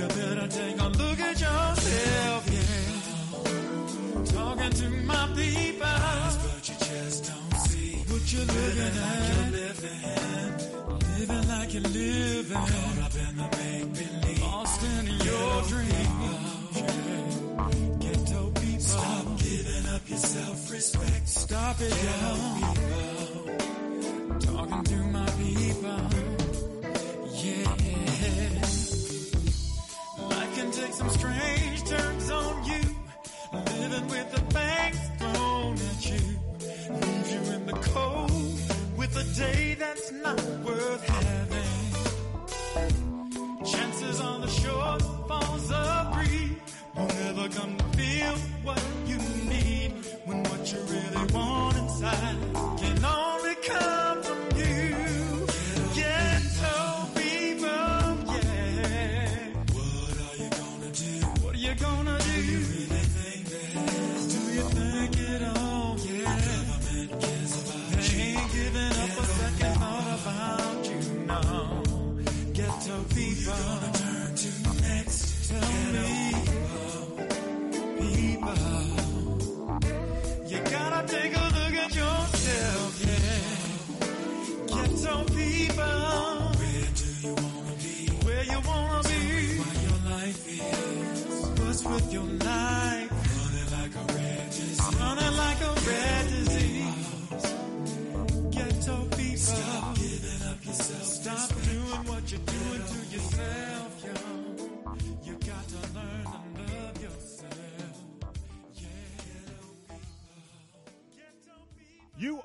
You better take a look at yourself, yeah. Talking to my people, but you just don't see what you're living at. Living like you're living, caught up in the make believe, lost in your dream. Ghetto people, stop giving up your self respect. Stop it, ghetto people. some strange turns on you. Living with the banks thrown at you. Leave you in the cold with a day that's not worth having.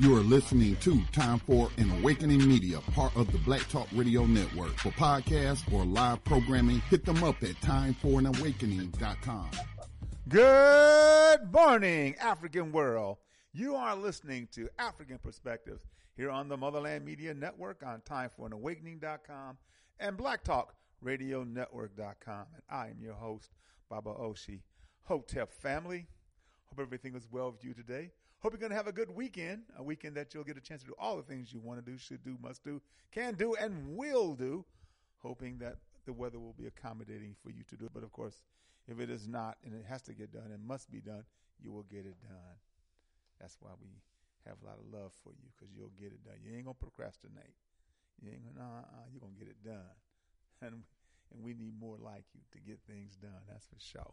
You are listening to Time for an Awakening Media, part of the Black Talk Radio Network. For podcasts or live programming, hit them up at timeforanawakening.com. Good morning, African world. You are listening to Afrikan Perspectives here on the Motherland Media Network on timeforanawakening.com and blacktalkradionetwork.com. And I am your host, Baba Oshi. Hotep family. Hope everything is well with you today. Hope you're going to have a good weekend, a weekend that you'll get a chance to do all the things you want to do, should do, must do, can do, and will do. Hoping that the weather will be accommodating for you to do it. But of course, if it is not and it has to get done and must be done, you will get it done. That's why we have a lot of love for you because you'll get it done. You ain't going to procrastinate. You ain't going to, uh-uh, you're going to get it done. And, and we need more like you to get things done. That's for sure.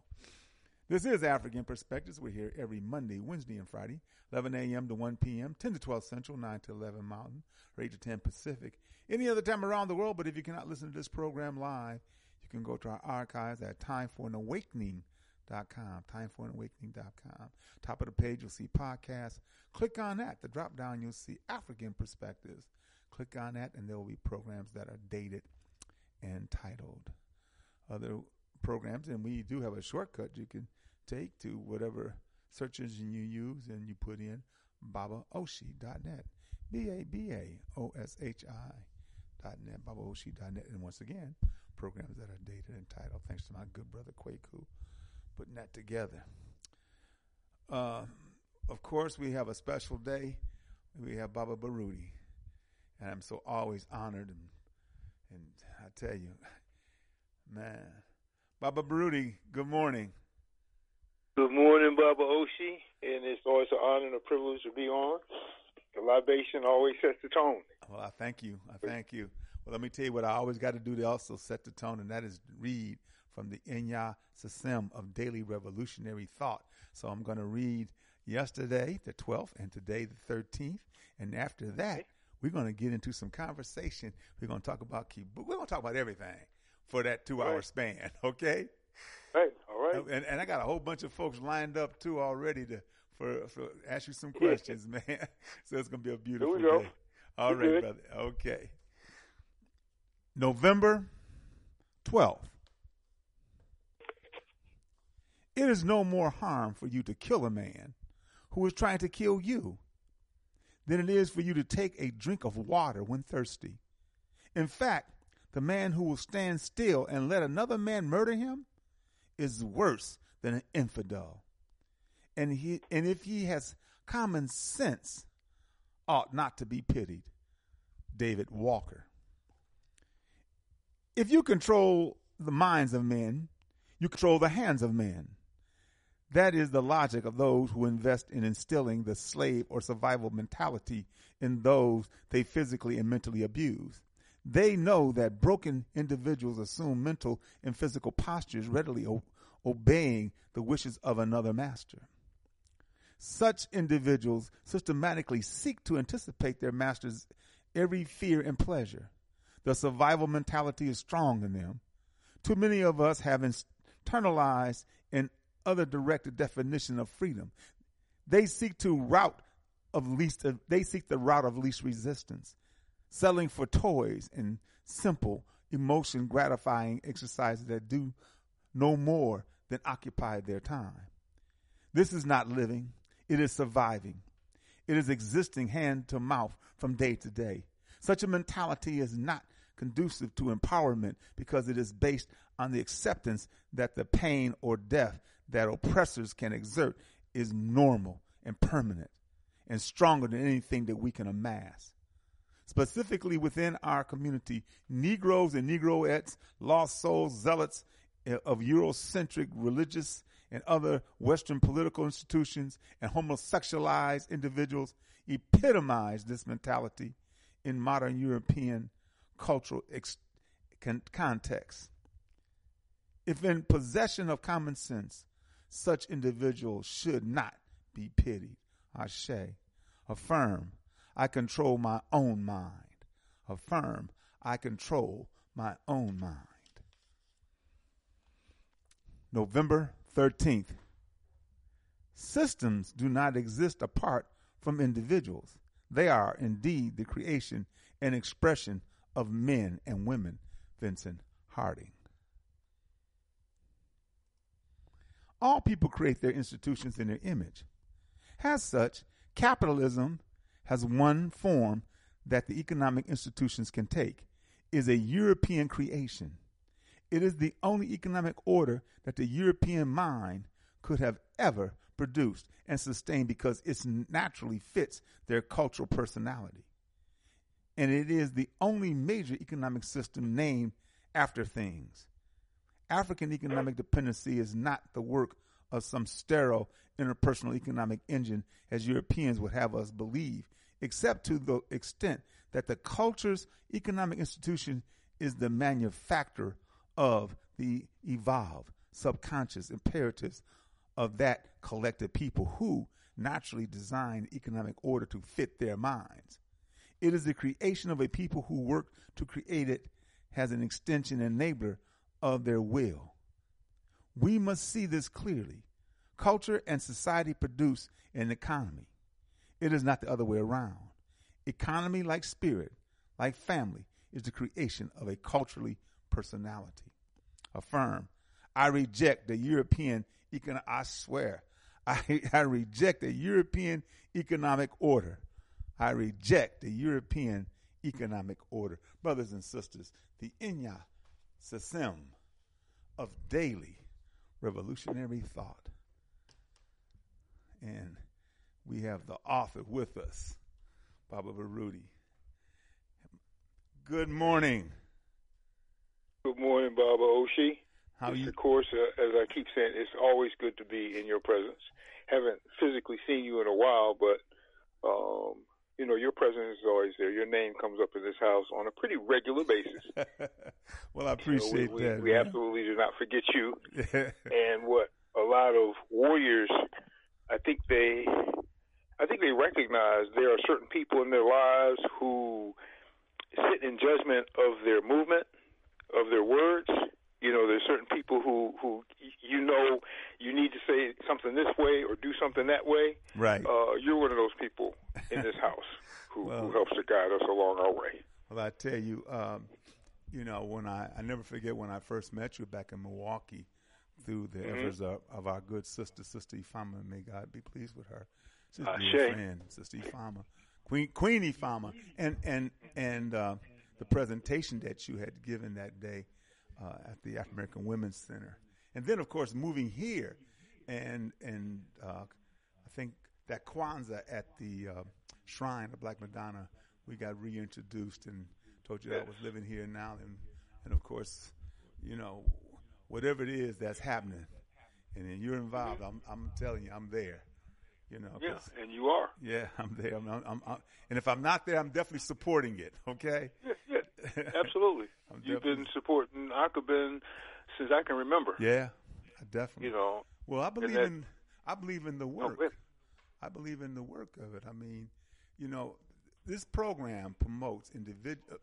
This is Afrikan Perspectives. We're here every Monday, Wednesday, and Friday, 11 a.m. to 1 p.m., 10 to 12 Central, 9 to 11 Mountain, or 8 to 10 Pacific. Any other time around the world, but if you cannot listen to this program live, you can go to our archives at timeforanawakening.com, timeforanawakening.com. Top of the page, you'll see podcasts. Click on that. The drop down, you'll see Afrikan Perspectives. Click on that, and there will be programs that are dated and titled. Other programs, and we do have a shortcut you can take to whatever search engine you use, and you put in babaoshi.net, B A B A O S H I dot net, babaoshi.net, and once again, programs that are dated and titled. Thanks to my good brother Kwaku putting that together. Uh, of course, we have a special day. We have Baba Baruti, and I'm so always honored and and I tell you, man, Baba Baruti, good morning. Good morning, Baba Oshi, and it's always an honor and a privilege to be on. The libation always sets the tone. Well, I thank you. I thank you. Well, let me tell you what I always got to do to also set the tone, and that is read from the Inya Sasem of Daily Revolutionary Thought. So I'm going to read yesterday, the 12th, and today, the 13th. And after that, we're going to get into some conversation. We're going to talk about key. We're going to talk about everything for that two hour right. span. Okay. Right. All right. And, and I got a whole bunch of folks lined up too already to for, for ask you some questions, man. So it's to be a beautiful Here we day. All We're right, brother. Okay. November 12th. It is no more harm for you to kill a man who is trying to kill you than it is for you to take a drink of water when thirsty. In fact, the man who will stand still and let another man murder him is worse than an infidel. And he and if he has common sense, ought not to be pitied. David Walker. If you control the minds of men, you control the hands of men. That is the logic of those who invest in instilling the slave or survival mentality in those they physically and mentally abuse. They know that broken individuals assume mental and physical postures readily o- obeying the wishes of another master. Such individuals systematically seek to anticipate their master's every fear and pleasure. The survival mentality is strong in them. Too many of us have internalized an other directed definition of freedom. They seek to route of least they seek the route of least resistance selling for toys and simple, emotion gratifying exercises that do no more than occupy their time. This is not living, it is surviving. It is existing hand to mouth from day to day. Such a mentality is not conducive to empowerment because it is based on the acceptance that the pain or death that oppressors can exert is normal and permanent and stronger than anything that we can amass specifically within our community, Negroes and Negroettes, lost souls, zealots eh, of Eurocentric religious and other Western political institutions, and homosexualized individuals epitomize this mentality in modern European cultural ex- con- context. If in possession of common sense, such individuals should not be pitied. Ashe. Affirm, I control my own mind. Affirm, I control my own mind. November 13th. Systems do not exist apart from individuals. They are indeed the creation and expression of men and women. Vincent Harding. All people create their institutions in their image. As such, capitalism has one form that the economic institutions can take is a European creation. It is the only economic order that the European mind could have ever produced and sustained because it naturally fits their cultural personality. And it is the only major economic system named after things. African economic dependency is not the work of some sterile interpersonal economic engine as Europeans would have us believe, except to the extent that the culture's economic institution is the manufacturer of the evolved subconscious imperatives of that collective people who naturally design economic order to fit their minds. It is the creation of a people who work to create it as an extension enabler of their will. We must see this clearly. Culture and society produce an economy. It is not the other way around. Economy, like spirit, like family, is the creation of a culturally personality. Affirm, I reject the European economic, I swear, I, I reject the European economic order. I reject the European economic order. Brothers and sisters, the Inya Sasem of daily revolutionary thought. And we have the author with us, Baba Baruti. Good morning. Good morning, Baba Oshi. How It's, you? Of course, uh, as I keep saying, it's always good to be in your presence. Haven't physically seen you in a while, but um, you know your presence is always there. Your name comes up in this house on a pretty regular basis. well, I So we- appreciate we, that. We man. absolutely do not forget you. and what a lot of warriors I think they I think they recognize there are certain people in their lives who sit in judgment of their movement, of their words. You know, there's certain people who who you know you need to say something this way or do something that way. right. Uh, you're one of those people in this house who, Well- who helps to guide us along our way. Well, I tell you, um, you know, when I I never forget when I first met you back in Milwaukee through the Mm-hmm. efforts of, of our good sister, Sister Ifama. May God be pleased with her. A dear friend, Sister Ifama, Queen Queen Ifama, and and and uh, the presentation that you had given that day uh, at the African American Women's Center, and then of course moving here, and and uh, I think that Kwanzaa at the uh, shrine of Black Madonna, we got reintroduced and told you that I was living here now, and and of course, you know, whatever it is that's happening, and then you're involved. I'm I'm telling you, I'm there. You know, Yeah, and you are. yeah, I'm there. I'm, I'm, I'm, and if I'm not there, I'm definitely supporting it. Okay. Yeah, yeah, absolutely. You've been supporting Akoben since I can remember. Yeah, I definitely. You know, well, I believe that- in I believe in the oh, work. wait. I believe in the work of it. I mean, you know, this program promotes individual. Uh,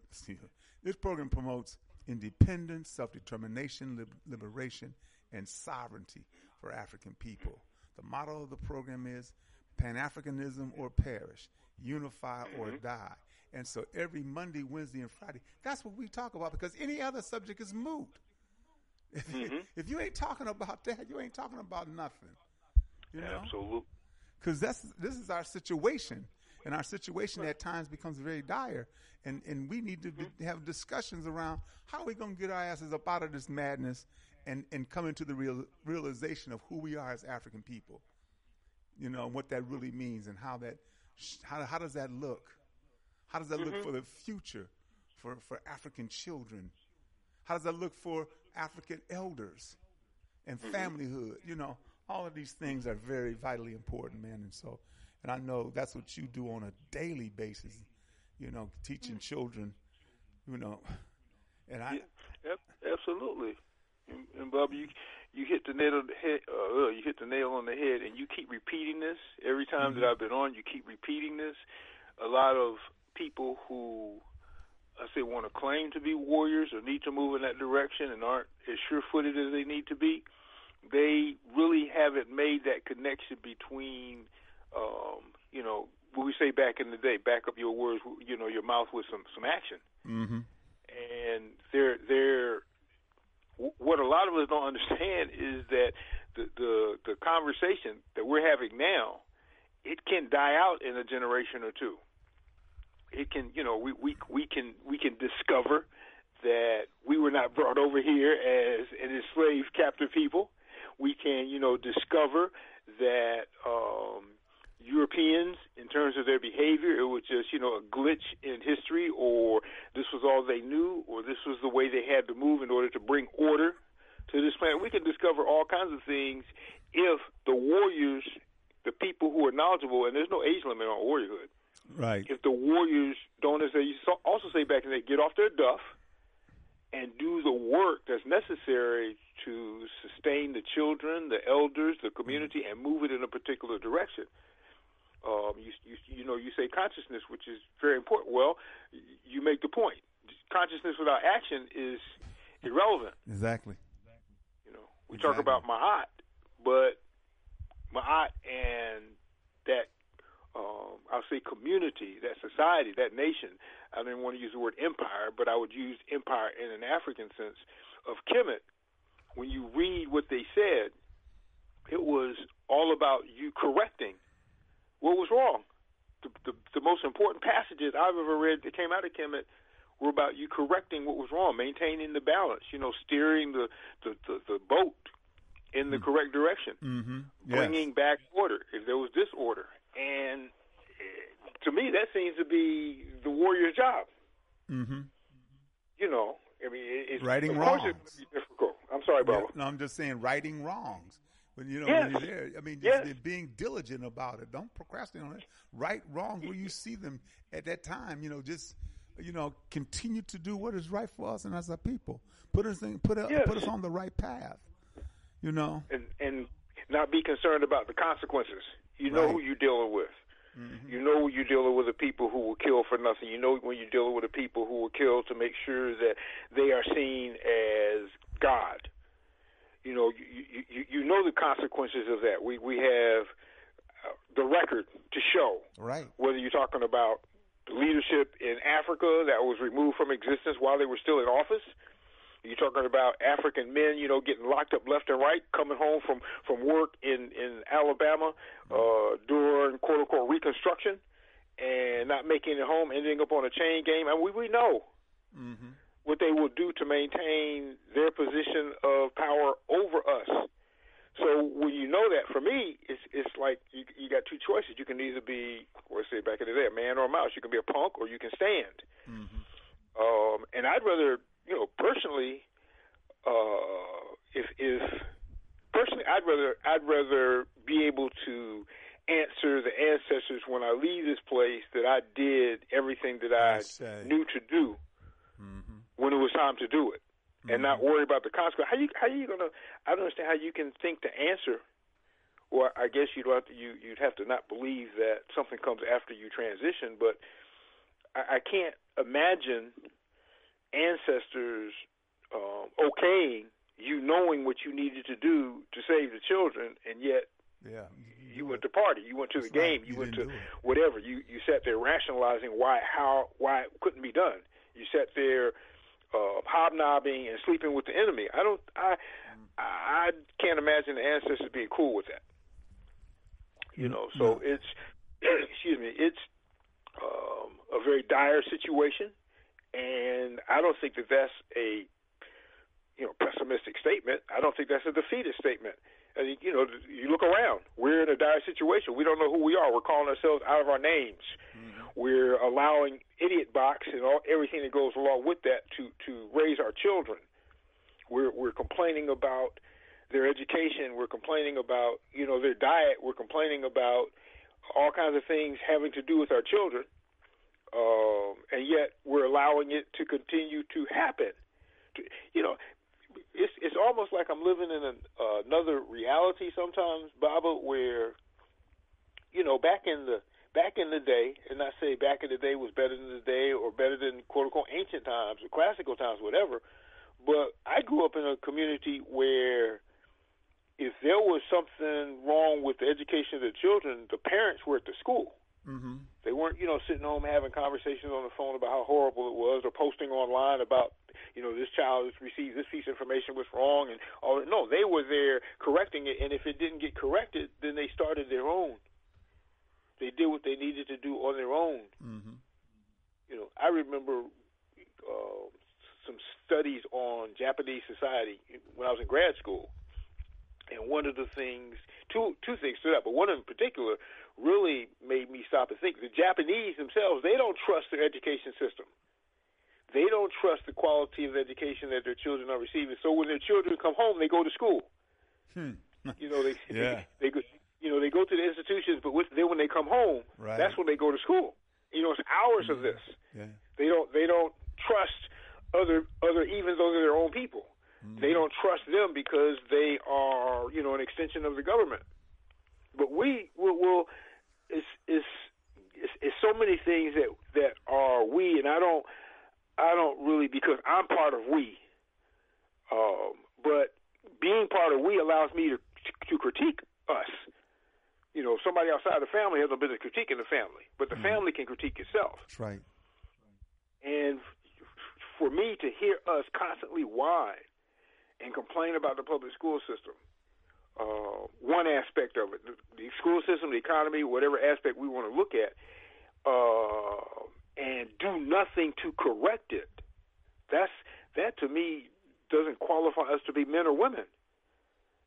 this program promotes independence, self-determination, lib- liberation, and sovereignty for African people. The motto of the program is Pan Africanism or perish, unify or mm-hmm. die. And so every Monday, Wednesday, and Friday, that's what we talk about because any other subject is moot. If, mm-hmm. you, if you ain't talking about that, you ain't talking about nothing. You know? Absolutely. because that's this is our situation, and our situation at times becomes very dire, and and we need to be, mm-hmm. have discussions around how we going to get our asses up out of this madness, and and come into the real realization of who we are as African people, you know, and what that really means, and how that how how does that look, how does that look mm-hmm. for the future, for for African children, how does that look for African elders? and mm-hmm. familyhood. You know, all of these things are very vitally important, man. And so, and I know that's what you do on a daily basis. You know, teaching mm-hmm. children. You know, and I absolutely. And, and Bob, you you hit the nail on the head. Uh, you hit the nail on the head, and you keep repeating this every time Mm-hmm. that I've been on. You keep repeating this. A lot of people who I say want to claim to be warriors or need to move in that direction and aren't as sure-footed as they need to be. They really haven't made that connection between, um, you know, what we say back in the day, back up your words, you know, your mouth with some some action Mm-hmm. and they're they're what a lot of us don't understand is that the the the conversation that we're having now it can die out in a generation or two. It can you know we we we can we can discover that we were not brought over here as an enslaved captive people. We can you know discover that um Europeans, in terms of their behavior, it was just you know a glitch in history, or this was all they knew, or this was the way they had to move in order to bring order to this planet. We can discover all kinds of things if the warriors, the people who are knowledgeable, and there's no age limit on warriorhood. Right. If the warriors don't, as they also say back in the day, get off their duff and do the work that's necessary to sustain the children, the elders, the community, and move it in a particular direction um, you, you you know you say consciousness, which is very important. Well, you make the point. Consciousness without action is irrelevant. Exactly. You know, we talk about Ma'at, but Ma'at and that um, I'll say community, that society, that nation. I didn't want to use the word empire, but I would use empire in an African sense of Kemet. When you read what they said, it was all about you correcting what was wrong. The, the, the most important passages I've ever read that came out of Kemet were about you correcting what was wrong, maintaining the balance, you know, steering the, the, the, the boat in the correct direction, Mm-hmm. bringing back order if there was disorder. And to me, that seems to be the warrior's job. Mm-hmm. You know, I mean, it- it's Righting wrongs. it's difficult. I'm sorry, Yeah, no, I'm just saying righting wrongs. When you know Yes. when you're there, I mean, Yes. just being diligent about it. Don't procrastinate on it. Right wrong, where you see them at that time. You know, just you know, continue to do what is right for us and as a people. Put us in, put us, Yes. put us on the right path. You know, and and not be concerned about the consequences. You know Right. who you're dealing with. Mm-hmm. You know you're dealing with the people who will kill for nothing. You know when you're dealing with the people who will kill to make sure that they are seen as God. You know you you, you, know the consequences of that. We we have uh, the record to show right? whether you're talking about leadership in Africa that was removed from existence while they were still in office. You're talking about African men, you know, getting locked up left and right, coming home from from work in in Alabama uh, during quote unquote Reconstruction, and not making it home, ending up on a chain game. And we we know Mm-hmm. What they will do to maintain their position of power over us. So when you know that, for me, it's it's like you you got two choices. You can either be, or say back in the day, a man or a mouse. You can be a punk or you can stand. Um, and I'd rather, you know, personally, uh, if if personally, I'd rather I'd rather be able to answer the ancestors when I leave this place that I did everything that I sir. knew to do when it was time to do it, and not worry about the consequence. How you how you gonna? I don't understand how you can think to answer. Or I guess you'd have to you you'd have to not believe that something comes after you transition, but I, I can't imagine ancestors um, okaying you knowing what you needed to do to save the children, and yet Yeah. you went to party, you went to the game, You you, went to didn't do it. whatever. You you sat there rationalizing why how why it couldn't be done. You sat there uh, hobnobbing and sleeping with the enemy. I don't I I can't imagine the ancestors being cool with that. You know, so it's excuse me, it's um, a very dire situation, and I don't think that that's a you know pessimistic statement. I don't think that's a defeatist statement. And you know you look around. We're in a dire situation. We don't know who we are. We're calling ourselves out of our names. We're allowing idiot box and all everything that goes along with that to to raise our children. We're we're complaining about their education. We're complaining about you know their diet. We're complaining about all kinds of things having to do with our children, um, and yet we're allowing it to continue to happen. To, you know, it's it's almost like I'm living in an, uh, another reality sometimes, Baba, where you know back in the back in the day, and I say back in the day was better than today or better than quote unquote ancient times or classical times, whatever. But I grew up in a community where if there was something wrong with the education of the children, the parents were at the school. Mm-hmm. They weren't, you know, sitting home having conversations on the phone about how horrible it was, or posting online about, you know, this child received this piece of information was wrong, and all. No, they were there correcting it, and if it didn't get corrected, then they started their own. They did what they needed to do on their own. Mm-hmm. You know, I remember uh, some studies on Japanese society when I was in grad school, and one of the things, two two things stood out, but one in particular really made me stop and think. The Japanese themselves, they don't trust their education system. They don't trust the quality of education that their children are receiving. So when their children come home, they go to school. Hmm. You know, they Yeah. they, they go, you know they go to the institutions, but with, then when they come home, Right. that's when they go to school. You know, it's hours of this. Yeah. They don't they don't trust other other even though they're their own people. They don't trust them because they are you know an extension of the government. But we will will it's it's it's, it's so many things that that are we and I don't I don't really because I'm part of we. Um, but being part of we allows me to to critique us. You know, somebody outside the family has no business critiquing the family, but the family can critique itself. That's right. And for me to hear us constantly whine and complain about the public school system, uh, one aspect of it, the, the school system, the economy, whatever aspect we want to look at, uh, and do nothing to correct it, that's that to me doesn't qualify us to be men or women.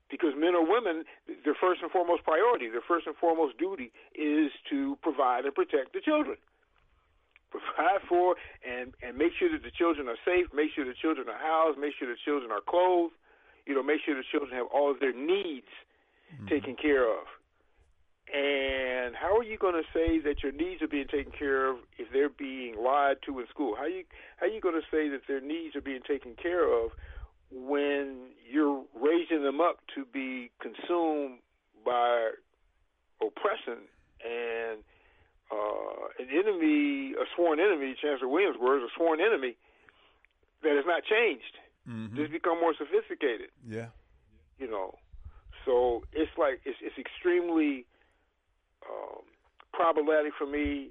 Because men or women, their first and foremost priority, their first and foremost duty is to provide and protect the children provide for and and make sure that the children are safe, make sure the children are housed, make sure the children are clothed, you know, make sure the children have all of their needs mm-hmm. taken care of. And how are you going to say that your needs are being taken care of if they're being lied to in school? How you how you going to say that their needs are being taken care of when you're raising them up to be consumed by oppression and uh, an enemy, a sworn enemy, Chancellor Williams' words, a sworn enemy that has not changed, Mm-hmm. just become more sophisticated. Yeah. You know, so it's like it's it's extremely um, problematic for me.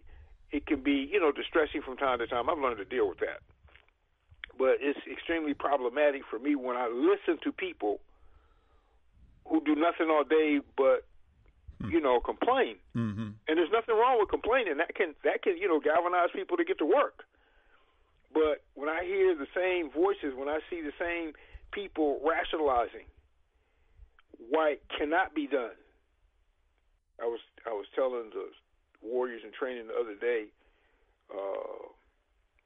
It can be you know distressing from time to time. I've learned to deal with that, but it's extremely problematic for me when I listen to people who do nothing all day but you know complain Mm-hmm. and there's nothing wrong with complaining. That can that can you know galvanize people to get to work. But when I hear the same voices, when I see the same people rationalizing why it cannot be done, I was I was telling the warriors in training the other day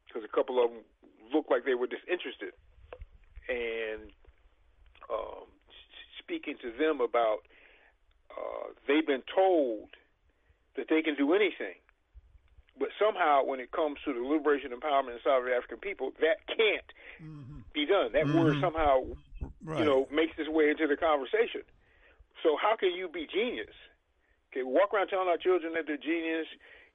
because a couple of them looked like they were disinterested, and um, speaking to them about uh, they've been told that they can do anything. But somehow, when it comes to the liberation and empowerment of South African people, that can't be done. That word somehow, Right. you know, makes its way into the conversation. So how can you be genius? Okay, walk around telling our children that they're genius.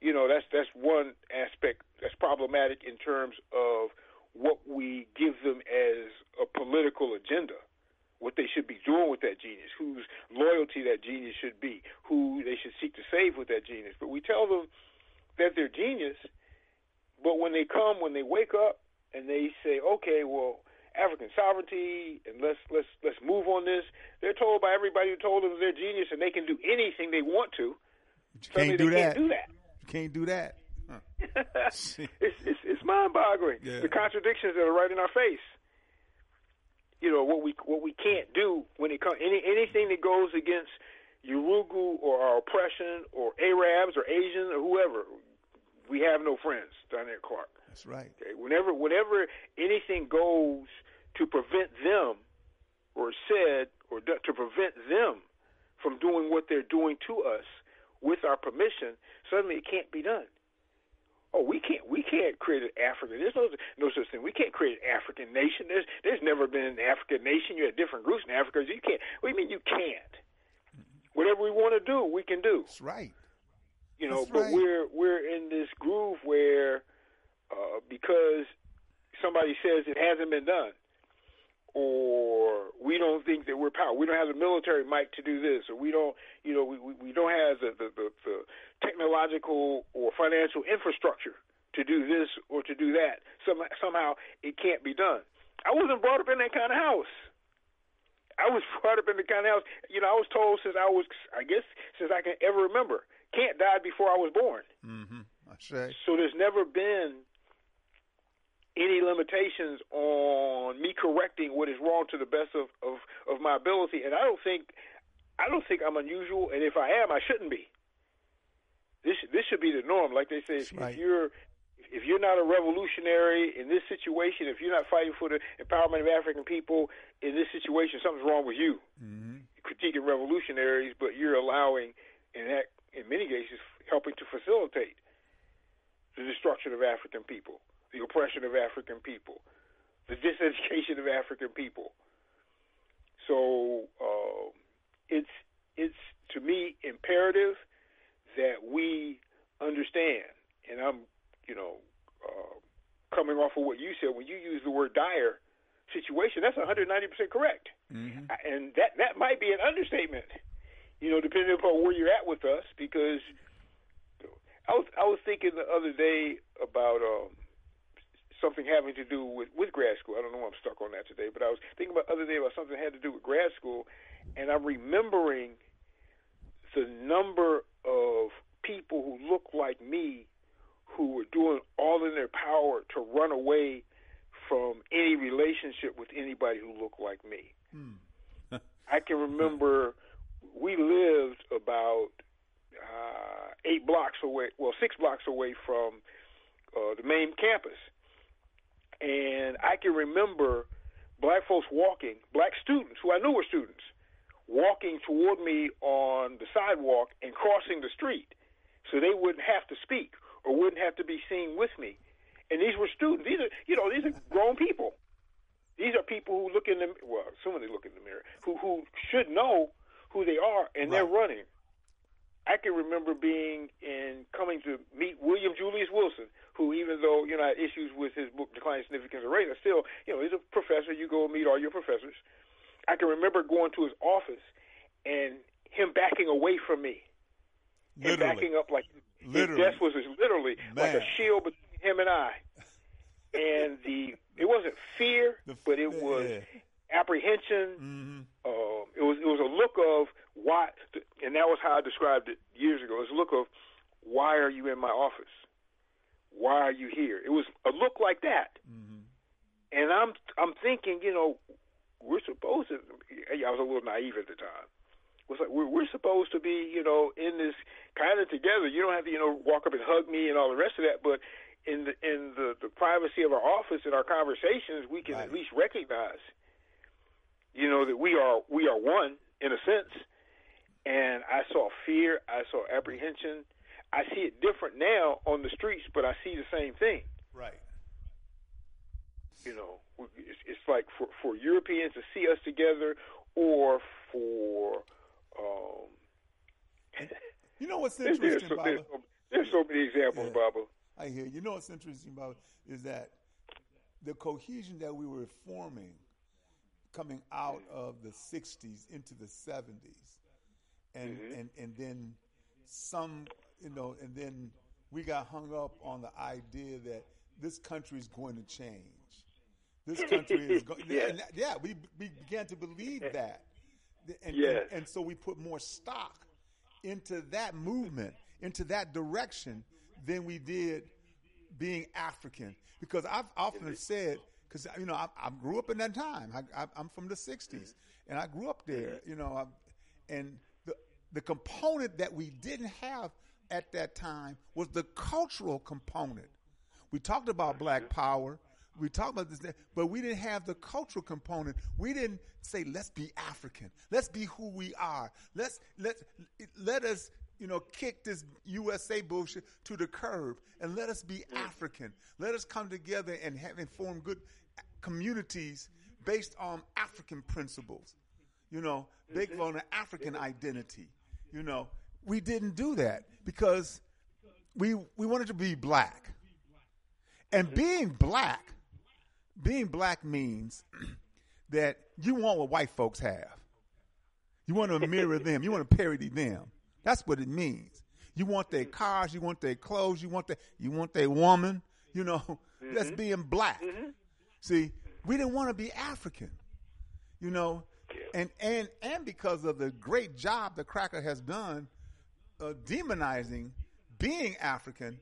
You know, that's that's one aspect that's problematic in terms of what we give them as a political agenda what they should be doing with that genius, whose loyalty that genius should be, who they should seek to save with that genius. But we tell them that they're genius, but when they come, when they wake up and they say, "Okay, well, African sovereignty, and let's let's let's move on this," they're told by everybody who told them they're genius and they can do anything they want to. But you Suddenly can't do they that. can't do that. You can't do that. Huh. it's, it's it's mind-boggling. Yeah. The contradictions that are right in our face. You know what we what we can't do when it comes any anything that goes against Yurugu or our oppression or Arabs or Asians or whoever. We have no friends down there, Clark. That's right. Okay? Whenever whenever anything goes to prevent them or said or to prevent them from doing what they're doing to us with our permission, suddenly it can't be done. oh, we can't we can't create an African. There's no no such thing. We can't create an African nation. There's there's never been an African nation. You had different groups in Africa. You can't. What do you mean you can't? Whatever we want to do, we can do. That's right. You know, That's but right. we're we're in this groove where uh, because somebody says it hasn't been done, or we don't think that we're powerful. We don't have the military might to do this, or we don't, you know, we we, don't have the, the the the technological or financial infrastructure to do this or to do that. Some, somehow it can't be done. I wasn't brought up in that kind of house. I was brought up in the kind of house. You know, I was told since I was, I guess, since I can ever remember, can't die before I was born. Mm-hmm. I say. So there's never been any limitations on me correcting what is wrong to the best of, of, of my ability. And I don't think I don't think I'm unusual and if I am I shouldn't be. This this should be the norm. Like they say, if, right. if you're if you're not a revolutionary in this situation, if you're not fighting for the empowerment of African people in this situation, something's wrong with you. Mm-hmm. Critiquing revolutionaries, but you're allowing, in that, in many cases, helping to facilitate the destruction of African people, the oppression of African people, the diseducation of African people. So uh, it's it's to me imperative that we understand, and I'm you know uh, coming off of what you said when you use the word dire situation. That's 190 percent correct, Mm-hmm. and that that might be an understatement. You know, depending upon where you're at with us, because I was I was thinking the other day about um, something having to do with with grad school. I don't know why I'm stuck on that today, but I was thinking about the other day about something that had to do with grad school, and I'm remembering the number of people who look like me who were doing all in their power to run away from any relationship with anybody who looked like me. I can remember we lived about uh, eight blocks away, well, six blocks away from uh, the main campus. And I can remember black folks walking, black students who I knew were students, walking toward me on the sidewalk and crossing the street so they wouldn't have to speak or wouldn't have to be seen with me. And these were students. These are, you know, these are grown people. These are people who look in the well, assuming they look in the mirror, who who should know who they are, and they're running. I can remember being in coming to meet William Julius Wilson, who even though you know I had issues with his book Declining Significance of Race, I still you know he's a professor. You go meet all your professors. I can remember going to his office and him backing away from me, Literally. backing up like Literally. his desk was literally like a shield between him and I. And the it wasn't fear, The but it was yeah. apprehension. Mm-hmm. Um, it was it was a look of why, and that was how I described it years ago. It was a look of why are you in my office? Why are you here? It was a look like that, mm-hmm. and I'm I'm thinking, you know, we're supposed to. I was a little naive at the time. It was like we're we're supposed to be, you know, in this kind of together. You don't have to, you know, walk up and hug me and all the rest of that, but in the in the, the privacy of our office and our conversations, we can Right. at least recognize you know that we are we are one in a sense and i saw fear i saw apprehension i see it different now on the streets but i see the same thing Right. you know it's, it's like for for europeans to see us together or for um You know what's there's, there's, interesting, so, Baba? there's, so, there's so many examples Yeah. baba I hear. You know what's interesting about is that the cohesion that we were forming coming out of the 60s into the 70s and and and then some you know and then we got hung up on the idea that this country is going to change this country is going Yes. and yeah we we began to believe that and, and, and so we put more stock into that movement into that direction than we did being African. Because I've often said, because you know, I, I grew up in that time. I, I, I'm from the '60s, and I grew up there. You know, I, and the the component that we didn't have at that time was the cultural component. We talked about Black Power. We talked about this, but we didn't have the cultural component. We didn't say, "Let's be African. Let's be who we are. Let's let let us you know, kick this USA bullshit to the curb and let us be mm. African. Let us come together and have and form good communities based on African principles. You know, based mm-hmm. on an African identity. You know, we didn't do that because we we wanted to be black. And being black, being black means that you want what white folks have. You want to mirror them. You want to parody them. That's what it means. You want their cars. You want their clothes. You want their you want their woman. You know, mm-hmm. that's being black. Mm-hmm. See, we didn't want to be African. You know, and and and because of the great job the cracker has done uh, demonizing being African,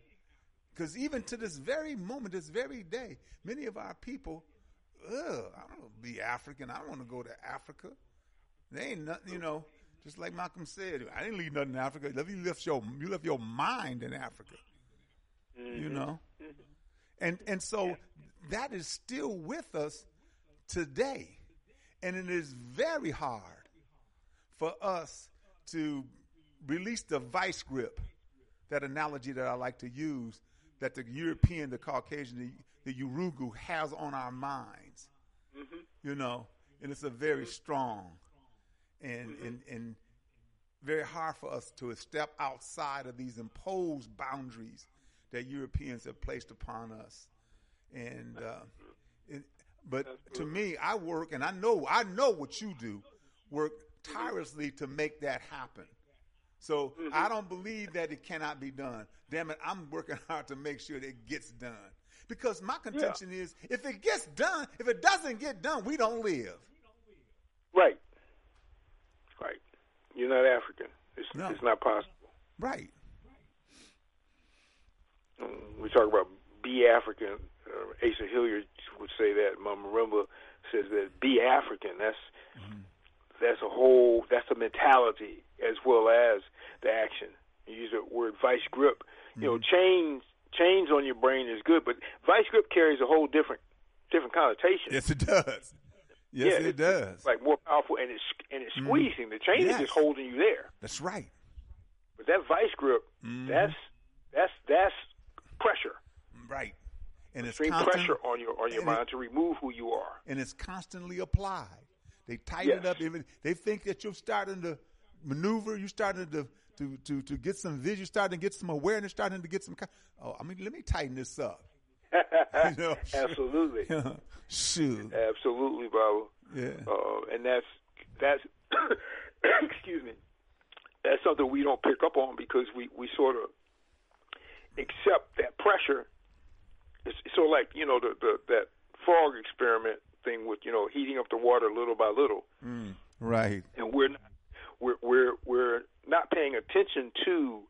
because even to this very moment, this very day, many of our people, ugh, I don't want to be African. I don't want to go to Africa. They ain't nothing, you know. Just like Malcolm said, I didn't leave nothing in Africa. You left your you left your mind in Africa. Mm-hmm. You know, and and so that is still with us today, and it is very hard for us to release the vice grip, that analogy that I like to use, that the European, the Caucasian, the, the Yurugu has on our minds. Mm-hmm. You know, and it's a very strong and, mm-hmm. and, and very hard for us to step outside of these imposed boundaries that Europeans have placed upon us. And, uh, it, but to me, I work, and I know, I know what you do, work tirelessly to make that happen. So mm-hmm. I don't believe that it cannot be done. Damn it, I'm working hard to make sure that it gets done. Because my contention yeah. is, if it gets done, if it doesn't get done, we don't live. Right. Right. You're not African. It's, no. it's not possible. Right. we talk about be African. Uh, Asa Hilliard would say that. Mama Marimba says that be African. That's mm-hmm. That's a whole. That's a mentality as well as the action. You use the word vice grip. You know, mm-hmm. chains chains on your brain is good, but vice grip carries a whole different different connotation. Yes, it does. Yes, yeah, it does. Like more powerful, and it's and it's mm-hmm. squeezing. The chain yes. is just holding you there. That's right. But that vice grip, mm-hmm. that's that's that's pressure. Right. And it's constant, pressure on your on your mind it, to remove who you are. And it's constantly applied. They tighten yes. it up. Even they think that you're starting to maneuver. You're starting to to to to get some vision. You're starting to get some awareness. Starting to get some. Oh, I mean, let me tighten this up. you know, Absolutely. Shoot. Absolutely, Baba. Yeah. Uh, and that's that's excuse me. That's something we don't pick up on because we we sort of accept that pressure. It's, it's sort of like you know the, the that frog experiment thing with you know heating up the water little by little. Mm, right. And we're not, we're we're we're not paying attention to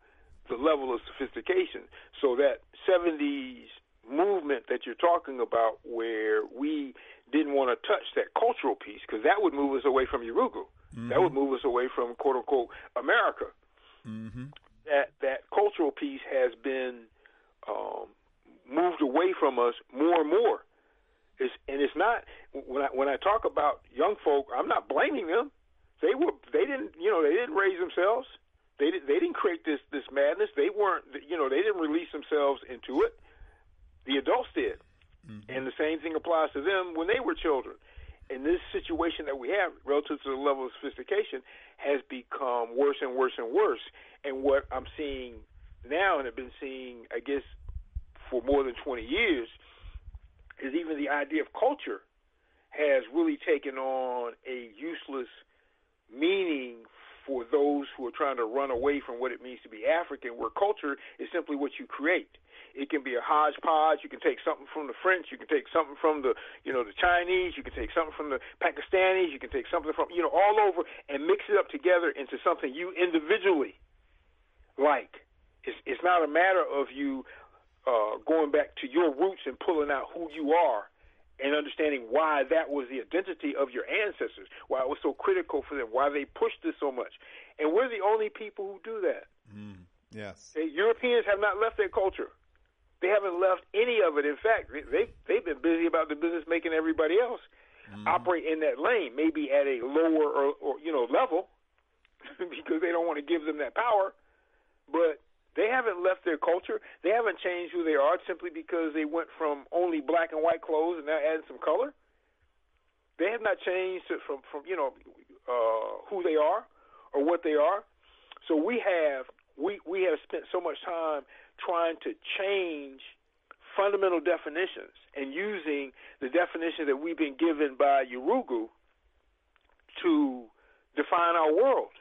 the level of sophistication. So that 70s movement that you're talking about, where we didn't want to touch that cultural piece, because that would move us away from Yurugu. Mm-hmm. That would move us away from quote unquote America. Mm-hmm. That that cultural piece has been um, moved away from us more and more. It's, and it's not when I when I talk about young folk, I'm not blaming them. They were they didn't you know they didn't raise themselves. They did, they didn't create this this madness. They weren't you know they didn't release themselves into it. The adults did. Mm-hmm. And the same thing applies to them when they were children. And this situation that we have, relative to the level of sophistication, has become worse and worse and worse. And what I'm seeing now, and have been seeing, I guess, for more than 20 years, is even the idea of culture has really taken on a useless meaning for those who are trying to run away from what it means to be African, where culture is simply what you create. It can be a hodgepodge. You can take something from the French. You can take something from the, you know, the Chinese. You can take something from the Pakistanis. You can take something from, you know, all over and mix it up together into something you individually like. It's, it's not a matter of you uh, going back to your roots and pulling out who you are and understanding why that was the identity of your ancestors, why it was so critical for them, why they pushed this so much. And we're the only people who do that. Mm, yes. Europeans have not left their culture. They haven't left any of it. In fact, they they've been busy about the business making everybody else mm-hmm. operate in that lane, maybe at a lower or, or you know level, because they don't want to give them that power. but they haven't left their culture. They haven't changed who they are simply because they went from only black and white clothes and now adding some color. They have not changed from from you know uh, who they are or what they are. So we have we we have spent so much time trying to change fundamental definitions and using the definition that we've been given by Yurugu to define our world,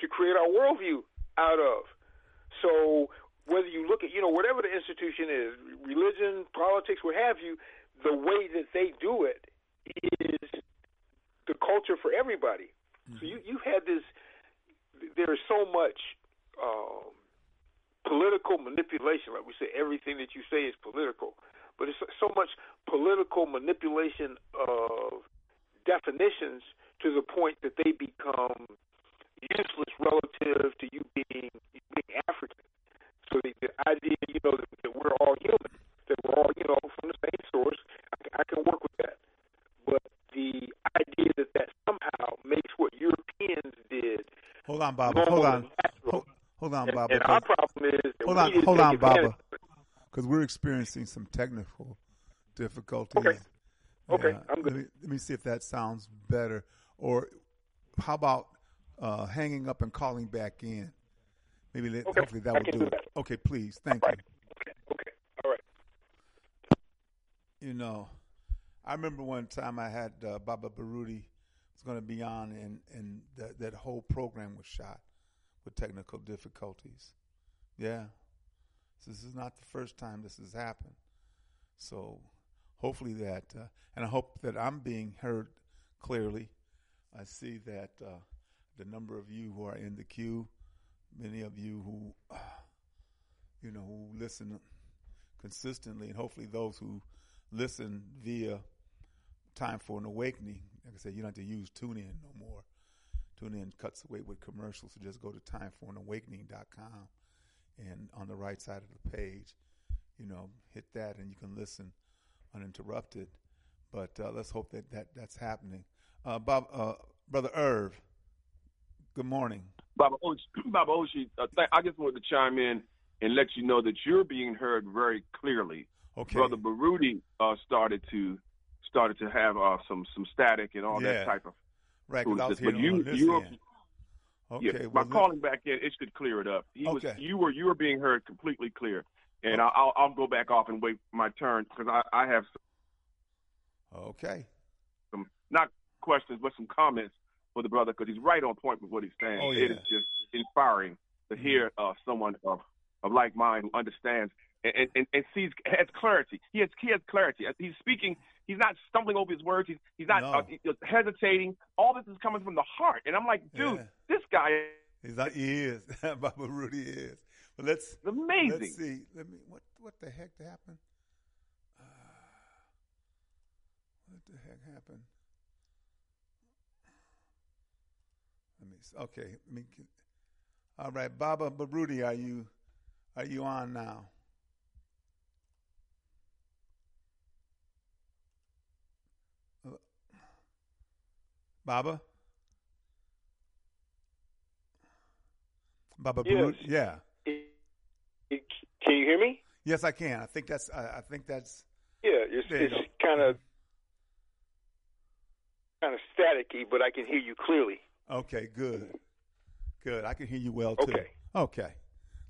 to create our worldview out of. So whether you look at, you know, whatever the institution is, religion, politics, what have you, the way that they do it is the culture for everybody. Mm-hmm. So you you had this. There is so much um, political manipulation. Like we say, everything that you say is political, but it's so much political manipulation of definitions to the point that they become useless relative to you being being African. So the, the idea, you know, that, that we're all human, that we're all, you know, from the same source, I, I can work with that. But the idea that that somehow makes what Europeans did. Hold on, Baba. Hold on. Hold, hold, on, Baba. And, and our problem is. Hold on, hold on, Baba. Because we're experiencing some technical difficulties. Okay. Okay, uh, I'm good. Let me, let me see if that sounds better. Or how about uh, hanging up and calling back in? Maybe let, okay. hopefully that I would do, do it. Okay, please. Thank All right. you. Okay. Okay. All right. You know, I remember one time I had uh, Baba Baruti was going to be on, and and that that whole program was shot with technical difficulties. Yeah, this is not the first time this has happened. So hopefully that, uh, and I hope that I'm being heard clearly. I see that uh, the number of you who are in the queue, many of you who, you know, who listen consistently, and hopefully those who listen via Time for an Awakening. Like I said, you don't have to use TuneIn no more. TuneIn cuts away with commercials, so just go to timeforanawakening.com and on the right side of the page, you know, hit that and you can listen uninterrupted. But uh, let's hope that, that that's happening. Uh, Bob, uh, Brother Irv, good morning. Baba Oshi, Baba Oshi uh, th- I just wanted to chime in and let you know that you're being heard very clearly. Okay. Brother Baruti uh, started to started to have uh, some some static and all Yeah. that type of. Right, 'cause I was hearing but you you. Okay, yeah, well, by calling back in, it should clear it up. He was Okay. you were you were being heard completely clear, and I'll I'll, I'll go back off and wait my turn because I I have Okay. some not questions but some comments for the brother because he's right on point with what he's saying. Oh, yeah. Mm-hmm. just inspiring to hear uh, someone of of like mind who understands and, and, and sees has clarity. He has he has clarity. He's speaking. He's not stumbling over his words. He's he's not No. uh, he's hesitating. All this is coming from the heart, and I'm like, dude, Yeah. this guy He's like, he is. Baba Rudy is. But let's is amazing. let's see. Let me. What what the heck happened? Uh, what the heck happened? S- Okay. Let me. Get, all right, Baba Baruti, are you are you on now? Baba. Baba Yes. Yeah. Can you hear me? Yes, I can. I think that's. I, I think that's. Yeah, it's, it's kind of kind of staticky, but I can hear you clearly. Okay, good, good. I can hear you well too. Okay. Okay.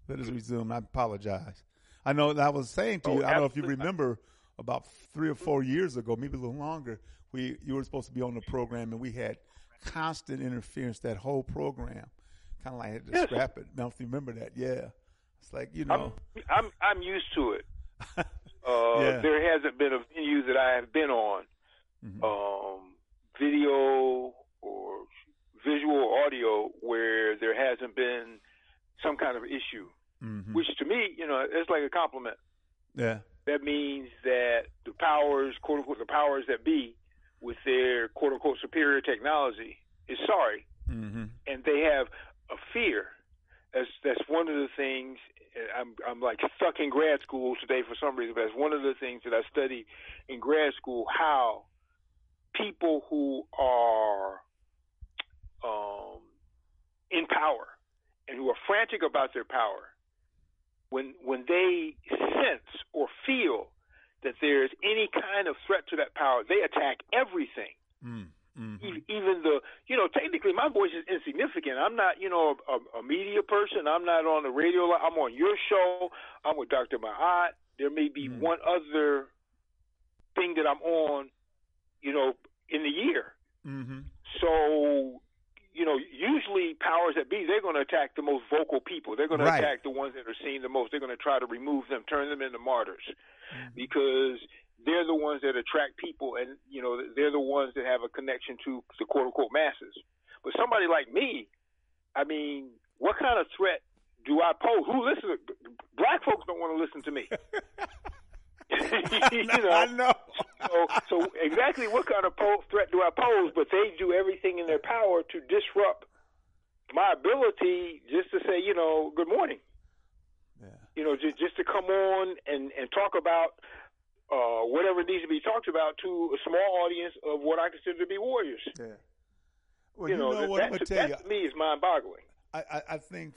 Let us resume. I apologize. I know that I was saying to Oh, you. I don't know if you remember about three or four years ago, maybe a little longer. We you were supposed to be on the program, and we had constant interference. That whole program, kind of like I had to Yes. scrap it. Now, if you remember that, yeah, it's like you I'm know. I'm I'm used to it. Uh, Yeah. There hasn't been a venue that I have been on, Mhm. um, video or visual audio, where there hasn't been some kind of issue. Mhm. Which to me, you know, it's like a compliment. yeah, That means that the powers, quote unquote, the powers that be, with their quote unquote superior technology, is sorry hmm and they have a fear. That's that's one of the things. I'm I'm like stuck in grad school today for some reason, but that's one of the things that I study in grad school. How people who are um, in power and who are frantic about their power when when they sense or feel that there's any kind of threat to that power, they attack everything. Mm, mhm. E- Even the, you know, technically my voice is insignificant. I'm not, you know, a, a media person. I'm not on the radio. I'm on your show. I'm with Dr. Ma'at. There may be Mm. one other thing that I'm on, you know, in the year. Mhm. So, you know, usually powers that be, they're going to attack the most vocal people. They're going to Right. attack the ones that are seen the most. They're going to try to remove them, turn them into martyrs, Mm-hmm. because they're the ones that attract people, and you know, they're the ones that have a connection to the quote unquote masses. But somebody like me, I mean, what kind of threat do I pose? Who listens? Black folks don't want to listen to me. you know, I know. so, so exactly what kind of po- threat do I pose? But they do everything in their power to disrupt my ability just to say, you know, good morning. Yeah. You know, just just to come on and and talk about uh, whatever needs to be talked about to a small audience of what I consider to be warriors. Yeah. Well, you, you, know, know, that, what I'm gonna to, tell you. that to me is mind-boggling. I, I, I think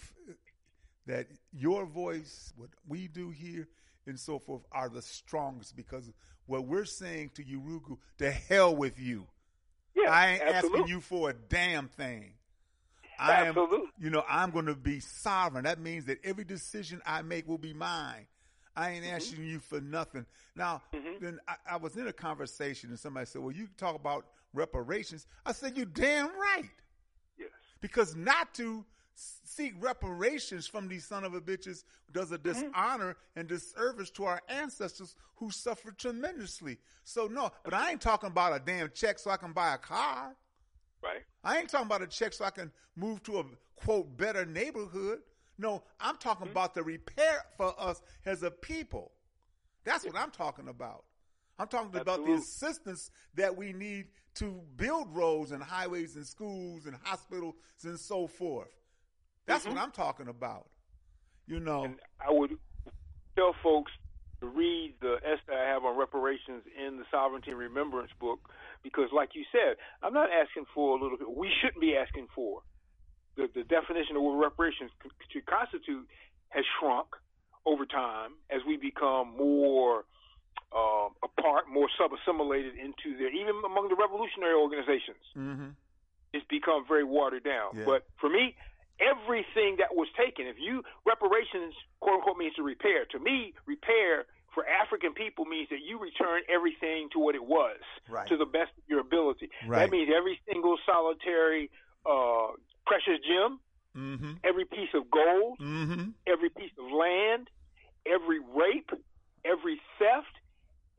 that your voice, what we do here, and so forth, are the strongest because what we're saying to Yurugu, to hell with you. Yeah, I ain't absolutely. asking you for a damn thing. I am, Absolutely. you know, I'm going to be sovereign. That means that every decision I make will be mine. I ain't Mm-hmm. asking you for nothing. Now, then I, I was in a conversation and somebody said, "Well, you talk about reparations." I said, "You damn right." Yes. because not to seek reparations from these son of a bitches does a mm-hmm. dishonor and disservice to our ancestors who suffered tremendously. So no, but I ain't talking about a damn check so I can buy a car. Right. I ain't talking about a check so I can move to a quote better neighborhood. No, I'm talking mm-hmm. about the repair for us as a people. That's what I'm talking about. I'm talking about the assistance that we need to build roads and highways and schools and hospitals and so forth. That's what I'm talking about. You know, And I would tell folks to read the essay I have on reparations in the Sovereignty and Remembrance book because, like you said, I'm not asking for a little bit. We shouldn't be asking for. The, the definition of what reparations should constitute has shrunk over time as we become more um, apart, more sub-assimilated into there, even among the revolutionary organizations Mm-hmm. it's become very watered down. Yeah. But for me, everything that was taken, if you reparations quote unquote means to repair. To me, repair for African people means that you return everything to what it was, Right. to the best of your ability. Right. That means every single solitary uh, precious gem, hmm every piece of gold, hmm every piece of land, every rape, every theft,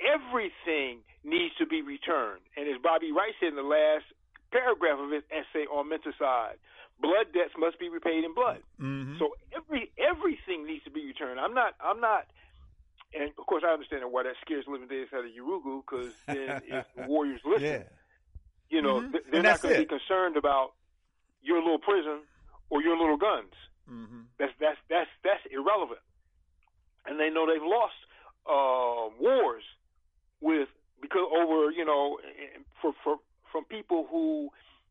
everything needs to be returned. And as Bobby Wright said in the last paragraph of his essay on menticide, blood debts must be repaid in blood. hmm So every everything needs to be returned. I'm not I'm not and of course I understand why that scares living days out of Yurugu because then if the warriors listen, yeah, you know, Mhm. th- they're that's not going to be concerned about your little prison or your little guns. hmm That's that's that's that's irrelevant. And they know they've lost uh, wars with because over you know for for from people who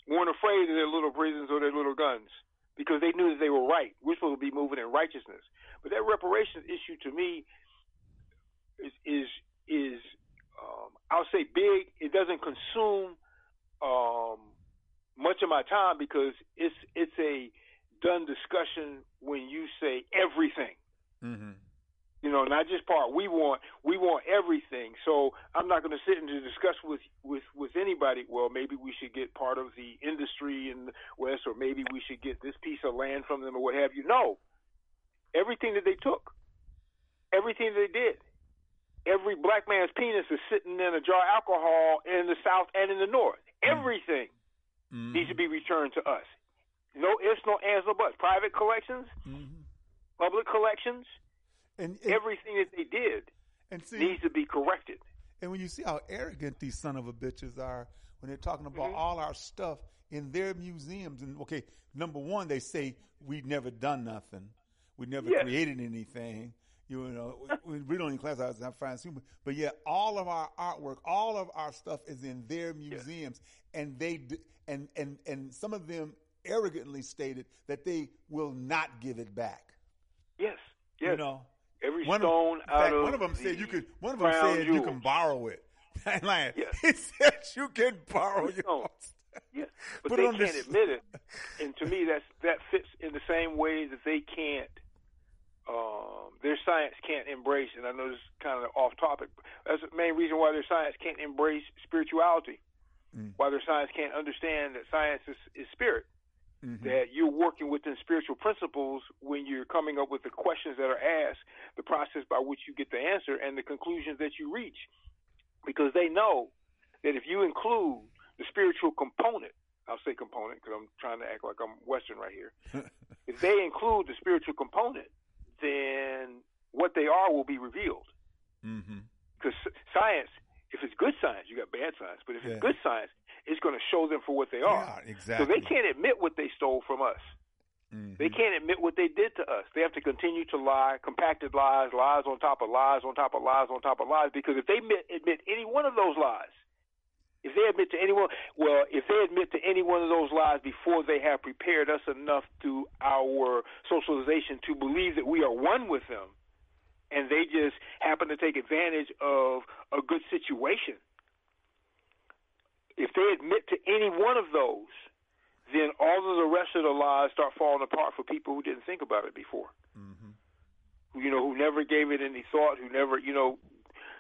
weren't afraid of their little prisons or their little guns because they knew that they were right. We're supposed to be moving in righteousness. But that reparations issue to me is is is um, I'll say big. It doesn't consume um, much of my time because it's it's a done discussion when you say everything. hmm You know, not just part. We want we want everything. So I'm not going to sit and to discuss with with with anybody. Well, maybe we should get part of the industry in the West, or maybe we should get this piece of land from them, or what have you. No, everything that they took, everything that they did, every black man's penis is sitting in a jar of alcohol in the South and in the North. Everything hmm needs to be returned to us. No ifs, no ands, no buts. Private collections, hmm public collections, And, and everything that they did and see, needs to be corrected. And when you see how arrogant these son of a bitches are when they're talking about Mm-hmm. all our stuff in their museums, and okay, number one, they say we've never done nothing, we never Yes. created anything. You know, we, we don't even classify as fine human, but yet all of our artwork, all of our stuff is in their museums, and they d- and and and some of them arrogantly stated that they will not give it back. Yes. Yes. You know, Every one stone of, out fact, of one of them the said you could. One of them said you can borrow it. Line. Yeah. He said you can borrow your. No. Yeah, but Put they can't this- admit it, and to me, that's that fits in the same way that they can't. Um, their science can't embrace, and I know this is kind of off topic. but That's the main reason why their science can't embrace spirituality. Mm. Why their science can't understand that science is, is spirit. Mhm. That you're working within spiritual principles when you're coming up with the questions that are asked, the process by which you get the answer, and the conclusions that you reach. Because they know that if you include the spiritual component, I'll say component because I'm trying to act like I'm Western right here. if they include the spiritual component, then what they are will be revealed. Mhm. Because science, if it's good science, you got bad science, but if Yeah. it's good science, it's going to show them for what they are. Yeah, So they can't admit what they stole from us. Mhm. They can't admit what they did to us. They have to continue to lie, compacted lies, lies on top of lies on top of lies on top of lies. Because if they admit, admit any one of those lies, if they admit to anyone, well, if they admit to any one of those lies before they have prepared us enough through our socialization to believe that we are one with them, and they just happen to take advantage of a good situation, if they admit to any one of those, then all of the rest of the lies start falling apart for people who didn't think about it before. Mm-hmm. Who, You know, who never gave it any thought, who never, you know,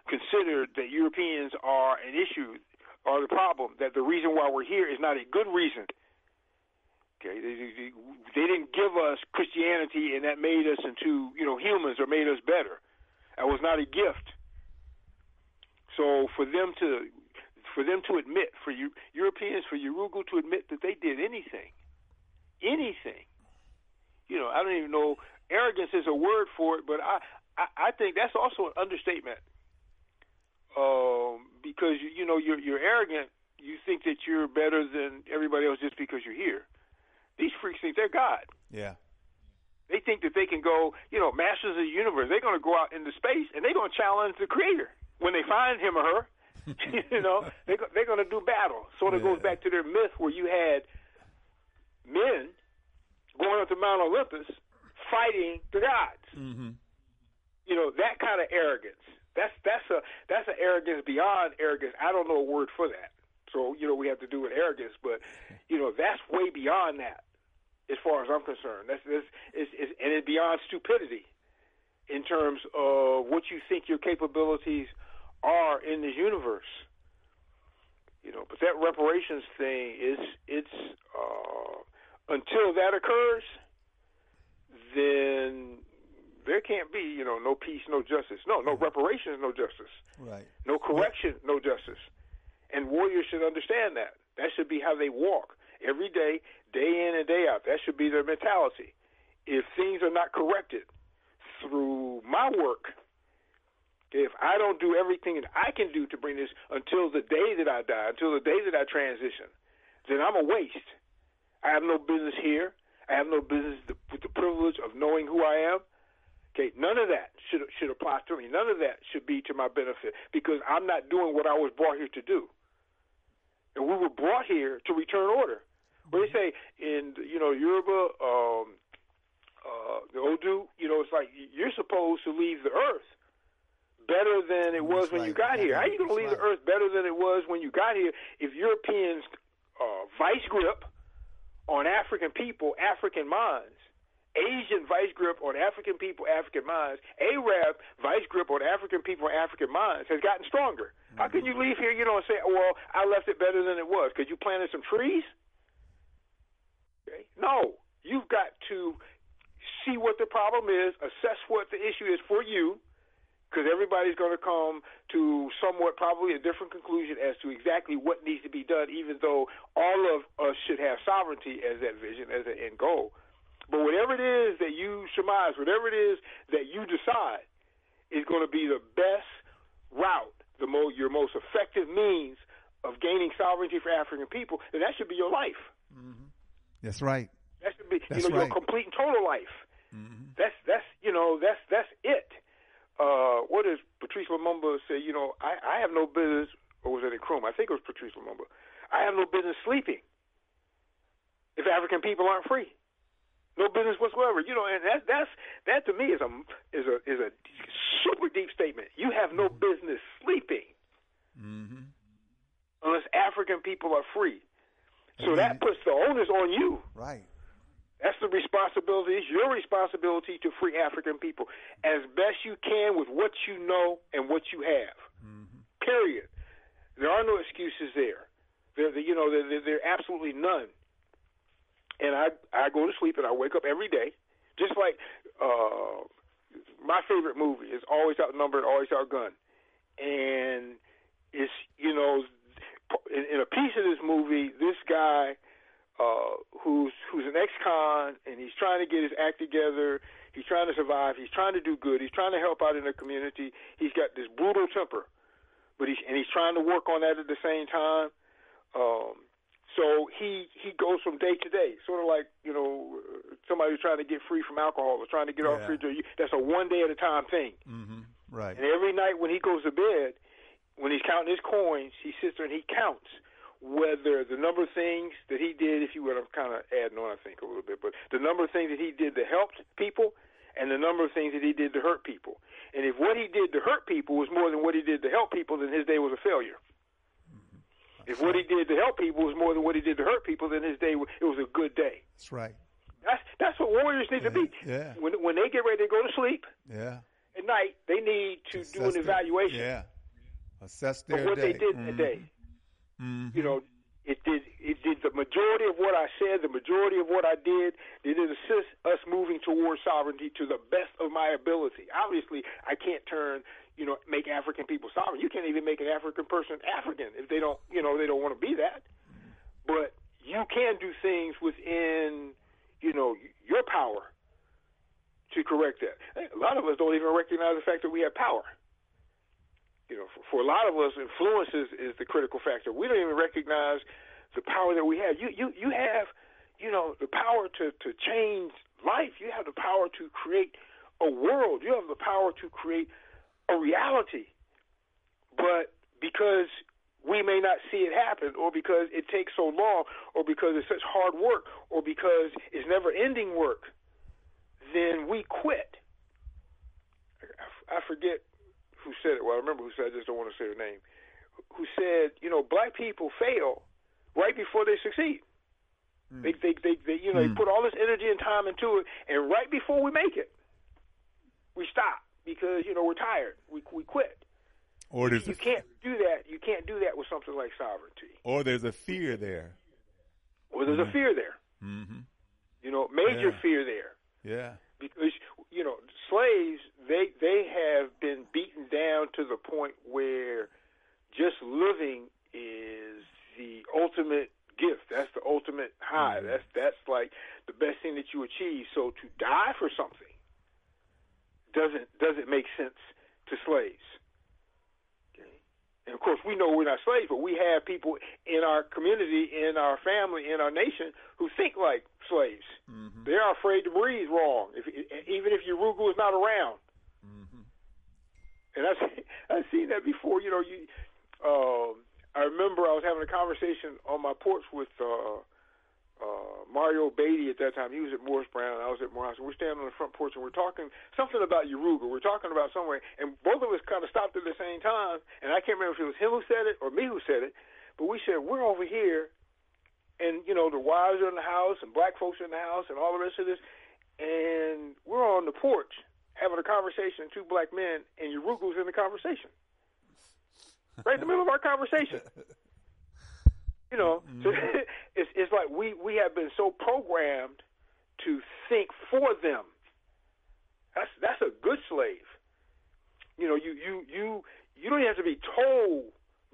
considered that Europeans are an issue, are the problem, that the reason why we're here is not a good reason. Okay, they, they, didn't give us Christianity and that made us into, you know, humans or made us better. That was not a gift. So for them to for them to admit, for you Europeans, for Yurugu to admit that they did anything, anything, you know, I don't even know. Arrogance is a word for it, but I I, I think that's also an understatement. Um, because you, you know you're you're arrogant. You think that you're better than everybody else just because you're here. These freaks think they're God. Yeah. They think that they can go, you know, masters of the universe. They're going to go out into space and they're going to challenge the creator when they find him or her. you know, they, they're going to do battle. Sort of goes back to their myth where you had men going up to Mount Olympus fighting the gods. Mm-hmm. You know, that kind of arrogance. That's that's a that's an arrogance beyond arrogance. I don't know a word for that. So you know, we have to do with arrogance, but you know, that's way beyond that as far as I'm concerned. That's, that's it's, it's, and it's beyond stupidity in terms of what you think your capabilities are in this universe. You know, but that reparations thing is it's uh, until that occurs, then there can't be you know no peace, no justice. No, no reparations, no justice. Right. No correction, no justice. And warriors should understand that. That should be how they walk every day, day in and day out. That should be their mentality. If things are not corrected through my work, if I don't do everything that I can do to bring this until the day that I die, until the day that I transition, then I'm a waste. I have no business here. I have no business with the privilege of knowing who I am. Okay, none of that should should apply to me. None of that should be to my benefit because I'm not doing what I was brought here to do. And we were brought here to return order. But they say in you know Yoruba, um, uh, the Odu, you know, it's like you're supposed to leave the earth better than it was That's when you got here. How are you going to leave the earth better than it was when you got here if Europeans uh, vice grip on African people, African minds? Asian vice grip on African people, African minds. Arab vice grip on African people, African minds has gotten stronger. How can you leave here, you know, and say, "Well, I left it better than it was"? Because you planted some trees. Okay? No, you've got to see what the problem is, assess what the issue is for you, because everybody's going to come to somewhat probably a different conclusion as to exactly what needs to be done, even though all of us should have sovereignty as that vision, as an end goal. But whatever it is that you surmise, whatever it is that you decide is going to be the best route, the mo- your most effective means of gaining sovereignty for African people, then that should be your life. Mm-hmm. That's right. That should be That's you know right. your complete and total life. mhm That's that's you know that's that's it. Uh, what does Patrice Lumumba say? You know, I, I have no business, or was it Nkrumah? I think it was Patrice Lumumba. I have no business sleeping if African people aren't free. no business whatsoever. You know, and that that's that to me is a is a is a super deep statement. You have no business sleeping Mm-hmm. unless African people are free. So that puts the onus on you. Right. That's the responsibility. It's your responsibility to free African people as best you can with what you know and what you have. Period. There are no excuses there. There, you know, there, there, there are absolutely none. And I, I go to sleep and I wake up every day, just like uh, my favorite movie is Always Outnumbered, Always Outgunned, and it's you know, in, in a piece of this movie, this guy uh, who's who's an ex-con and he's trying to get his act together. He's trying to survive. He's trying to do good. He's trying to help out in the community. He's got this brutal temper, but he's and he's trying to work on that at the same time. Um, so he he goes from day to day, sort of like you know somebody who's trying to get free from alcohol or trying to get off Yeah. refrigerator. That's a one day at a time thing. Mm-hmm. Right. And every night when he goes to bed, when he's counting his coins, he sits there and he counts whether the number of things that he did, if you will, I'm kind of adding on, I think, a little bit, but the number of things that he did that helped people and the number of things that he did to hurt people. And if what he did to hurt people was more than what he did to help people, then his day was a failure. If what he did to help people was more than what he did to hurt people, then his day wa- it was a good day. That's right. That's that's what warriors need to be. Yeah. When when they get ready to go to sleep Yeah. at night, they need to do an evaluation Yeah. Assess their what day. they did Mhm. today. Mhm. You know, it did it did the majority of what I said, the majority of what I did, did it assist us moving towards sovereignty to the best of my ability. Obviously, I can't turn, you know, make African people sovereign. You can't even make an African person African if they don't, you know, they don't want to be that. But you can do things within, you know, your power to correct that. A lot of us don't even recognize the fact that we have power you know, for, a lot of us, influence is, is the critical factor. We don't even recognize the power that we have. You you you have, you know, the power to to change life. You have the power to create a world. You have the power to create a reality. But because we may not see it happen, or because it takes so long, or because it's such hard work, or because it's never ending work, then we quit. I forget who said it. Well, I remember who said. I just don't want to say her name. Who said, you know, black people fail right before they succeed. Hmm. They, they, they, they, you know, they hmm. put all this energy and time into it, and right before we make it, we stop because you know we're tired. We we quit. Or there's You a, can't do that. You can't do that with something like sovereignty. or there's a fear there. Or there's a hmm. fear there. Mm-hmm. You know, major Yeah. fear there. Yeah. because you know slaves they they have been beaten down to the point where just living is the ultimate gift. That's the ultimate high. Mm-hmm. That's that's like the best thing that you achieve. So to die for something doesn't doesn't make sense to slaves. Okay. And of course we know we're not slaves but we have people in our community in our family in our nation who think like slaves. Mm-hmm. They are afraid to breathe wrong, if, even if your Yurugu is not around. And I've I've seen that before. You know, you. Um, I remember I was having a conversation on my porch with uh, uh, Mario Beatty at that time. He was at Morris Brown. I was at Morris. We're standing on the front porch and we're talking something about Yurugu. We're talking about somewhere, and both of us kind of stopped at the same time. And I can't remember if it was him who said it or me who said it, but we said we're over here and you know the wives are in the house and black folks are in the house and all the rest of this and we're on the porch having a conversation two black men and Yurugu's in the conversation. Right in the middle of our conversation. You know so mm-hmm. it's it's like we we have been so programmed to think for them. That's that's a good slave. You know you you you you don't have to be told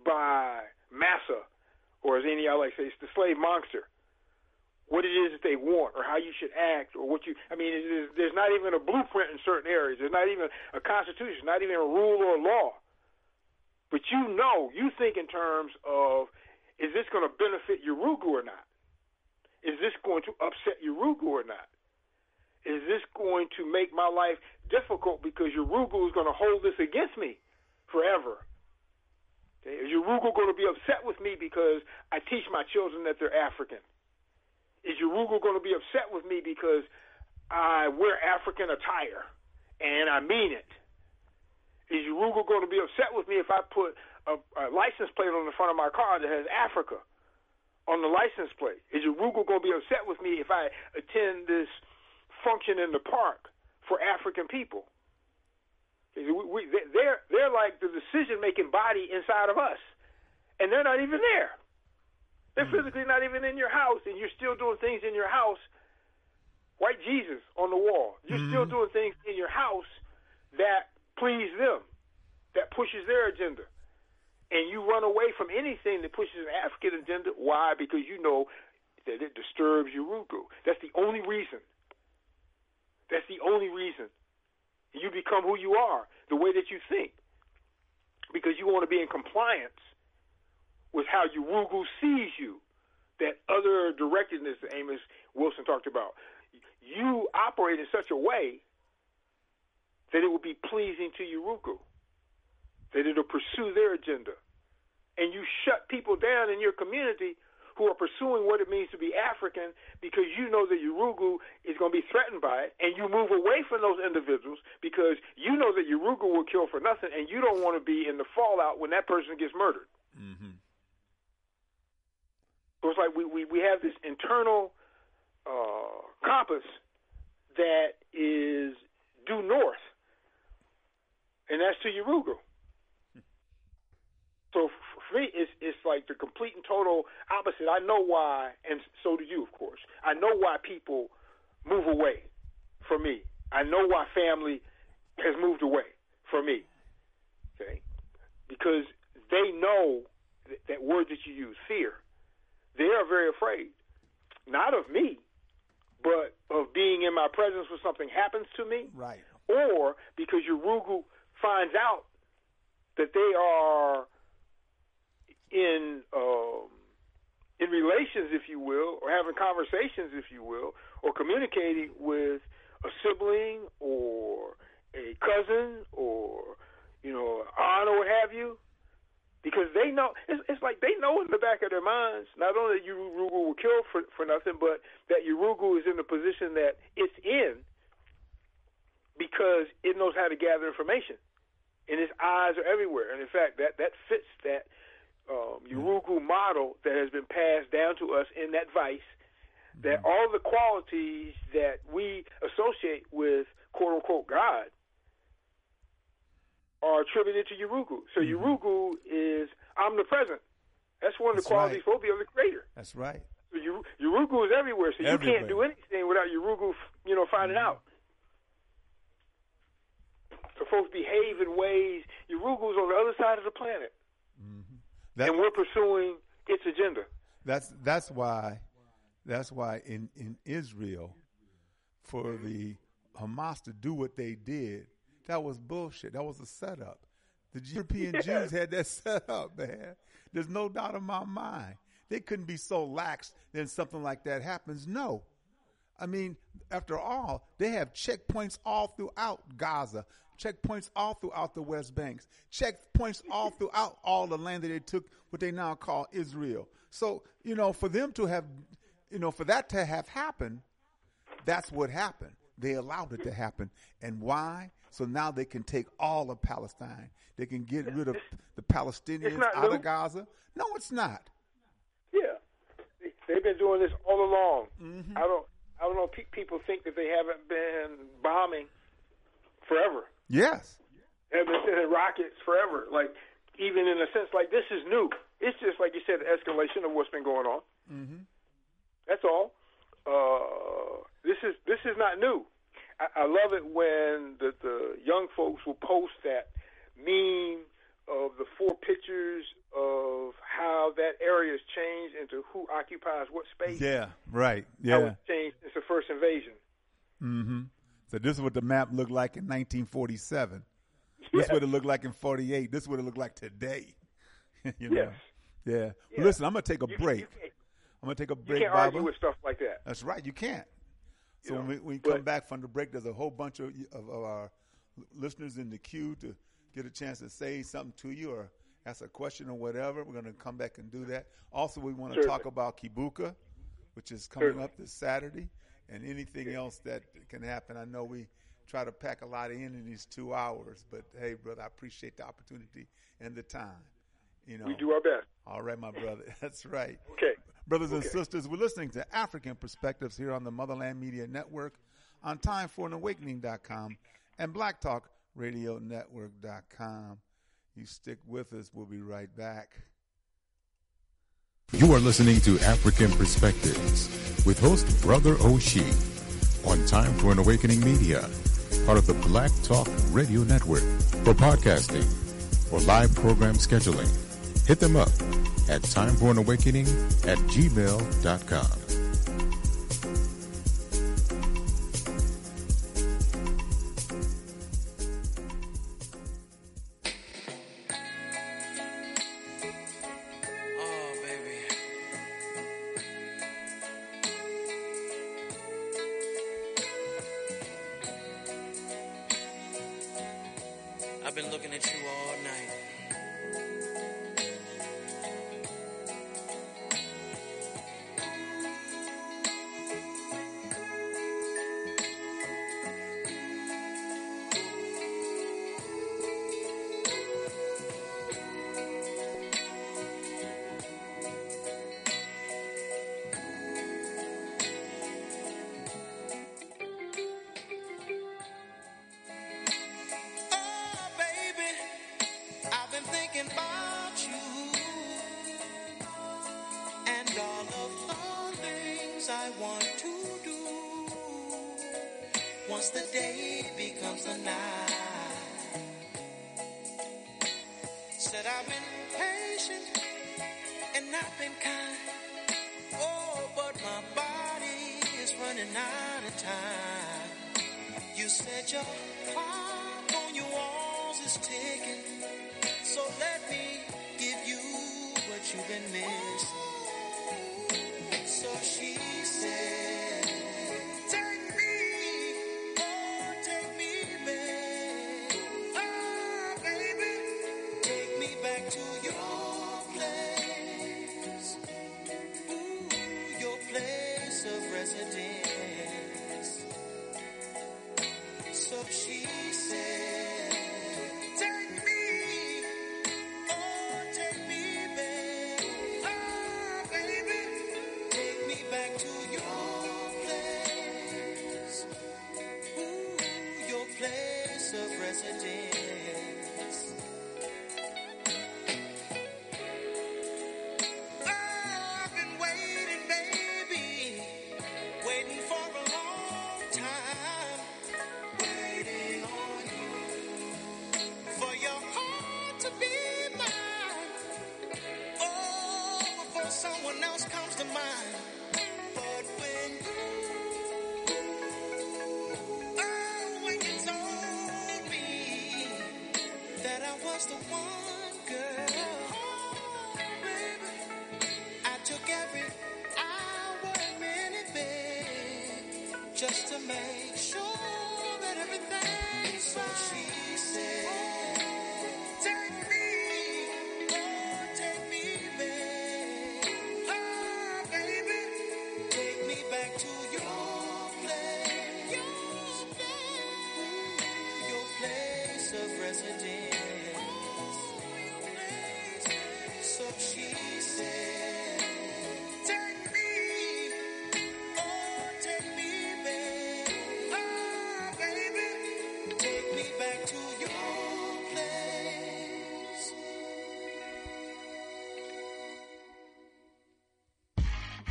by massa or as any I like to say, it's the slave monster. What it is that they want, or how you should act, or what you. I mean, there's not even a blueprint in certain areas. There's not even a constitution, not even a rule or a law. But you know, you think in terms of, is this going to benefit Yurugu or not? Is this going to upset Yurugu or not? Is this going to make my life difficult because Yurugu is going to hold this against me forever? Okay? Is Yurugu going to be upset with me because I teach my children that they're African? Is Yurugu going to be upset with me because I wear African attire, and I mean it. Is Yurugu going to be upset with me if I put a, a license plate on the front of my car that has Africa on the license plate? Is Yurugu going to be upset with me if I attend this function in the park for African people? We, we, they're they're like the decision making body inside of us, and they're not even there. They're physically not even in your house, and you're still doing things in your house. White Jesus on the wall. You're mm-hmm. still doing things in your house that please them, that pushes their agenda. And you run away from anything that pushes an African agenda. Why? Because you know that it disturbs your Yurugu. That's the only reason. That's the only reason. You become who you are, the way that you think, because you want to be in compliance with how Yurugu sees you. That other directedness that Amos Wilson talked about. You operate in such a way that it will be pleasing to Yurugu, that it'll pursue their agenda. And you shut people down in your community who are pursuing what it means to be African because you know that Yurugu is going to be threatened by it, and you move away from those individuals because you know that Yurugu will kill for nothing, and you don't want to be in the fallout when that person gets murdered. Mm-hmm. So it's like we, we, we have this internal uh, compass that is due north, and that's to Yurugu. So for me, it's it's like the complete and total opposite. I know why, and so do you, of course. I know why people move away from me. I know why family has moved away from me. Okay, because they know that, that word that you use, fear. They are very afraid, not of me, but of being in my presence when something happens to me. Right. Or because your Yurugu finds out that they are in um, in relations, if you will, or having conversations, if you will, or communicating with a sibling or a cousin or you know aunt or what have you, because they know it's, it's like they know in the back of their minds not only that Yurugu will kill for for nothing, but that Yurugu is in the position that it's in because it knows how to gather information, and its eyes are everywhere. And in fact, that that fits that um, Yurugu model that has been passed down to us in that vice. That mm-hmm. all the qualities that we associate with quote unquote God are attributed to Yurugu. So mm-hmm. Yurugu is omnipresent. That's one of the qualities right. of the creator. That's right. So Yurugu is everywhere. So you can't do anything without Yurugu, you know, finding mm-hmm. out. So folks behave in ways. Yurugu's on the other side of the planet. That, and we're pursuing its agenda. That's that's why that's why in, in Israel for the Hamas to do what they did, that was bullshit. That was a setup. The European Jews had that set up, man. There's no doubt in my mind. They couldn't be so lax then something like that happens. No. I mean, after all, they have checkpoints all throughout Gaza checkpoints all throughout the West Banks, checkpoints all throughout all the land that they took, what they now call Israel. So, you know, for them to have, you know, for that to have happened, that's what happened. They allowed it to happen. And why? So now they can take all of Palestine. They can get rid of the Palestinians out new. of Gaza. No, it's not. Yeah, they've been doing this all along. Mm-hmm. I don't. I don't know. People think that they haven't been bombing forever. Yes. They've been sending rockets forever. Like even in a sense, like this is new. It's just like you said, the escalation of what's been going on. Mm-hmm. That's all. Uh, this is this is not new. I, I love it when the the young folks will post that meme of the four pictures of how that area has changed into who occupies what space. Yeah, right. Yeah, how it's changed since the first invasion. Mm-hmm. So this is what the map looked like in 1947. Yes. This is what it looked like in 48. This is what it looked like today. you know? Yes. Yeah. Well, listen, I'm gonna take a you, break. I'm gonna take a break. You can't argue with stuff like that. That's right. You can't. So you when we, when we come back from the break, there's a whole bunch of, of, of our listeners in the queue to get a chance to say something to you or ask a question or whatever. We're going to come back and do that. Also, we want to talk about Kibuka, which is coming Certainly. up this Saturday and anything else that can happen. I know we try to pack a lot in in these two hours, but hey, brother, I appreciate the opportunity and the time. You know, We do our best. all right, my brother. That's right. Okay. Brothers and sisters, we're listening to Afrikan Perspectives here on the Motherland Media Network on timeforanawakening.com and blacktalkradionetwork.com. You stick with us. We'll be right back. You are listening to Afrikan Perspectives with host Brother Oshi on Time for an Awakening Media, part of the Black Talk Radio Network. For podcasting or live program scheduling, hit them up at timeforanawakening at gmail.com. place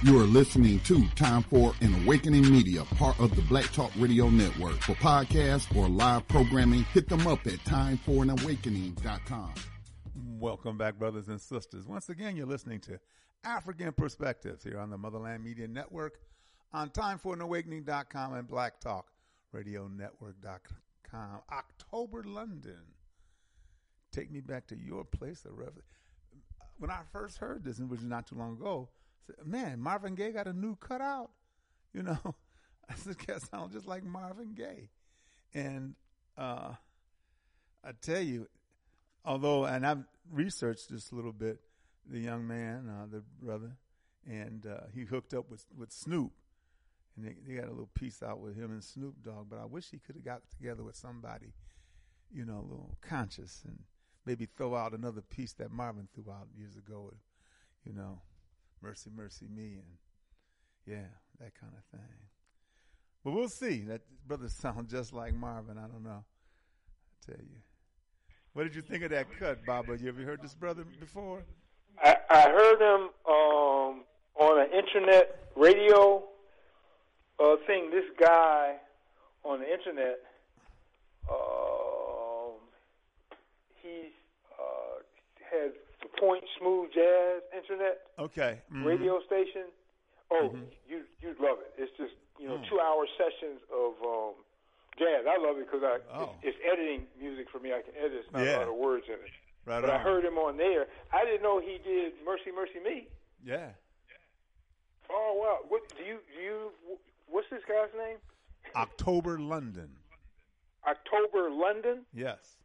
You are listening to Time for an Awakening Media, part of the Black Talk Radio Network. For podcasts or live programming, hit them up at timeforanawakening.com. Welcome back, brothers and sisters. Once again, you're listening to Afrikan Perspectives here on the Motherland Media Network on timeforanawakening.com and blacktalkradionetwork.com. October, London. Take me back to your place of refuge. When I first heard this, which was not too long ago, said, man, Marvin Gaye got a new cutout. You know, I said, that sounds just like Marvin Gaye. And uh, I tell you, although, and I've researched this a little bit, the young man, uh, the brother, and uh, he hooked up with, with Snoop. and they, they got a little piece out with him and Snoop Dogg. But I wish he could have got together with somebody, you know, a little conscious and maybe throw out another piece that Marvin threw out years ago. You know, Mercy, Mercy Me, and yeah, that kind of thing. But we'll see. That brother sounds just like Marvin. I don't know. I tell you. What did you think of that cut, Baba? You ever heard this brother before? I, I heard him um, on an internet radio uh, thing. This guy on the internet, um, he uh, has Point Smooth Jazz Internet Okay. Mhm. radio station. Oh, Mhm. you you'd love it. It's just you know Oh. two hour sessions of um, jazz. I love it because I Oh. it's, it's editing music for me. I can edit. It's not Yeah. a lot of words in it. Right But I heard him on there. I didn't know he did "Mercy, Mercy Me." Yeah. Oh wow! What do you do? You what's this guy's name? October London. October London. Yes.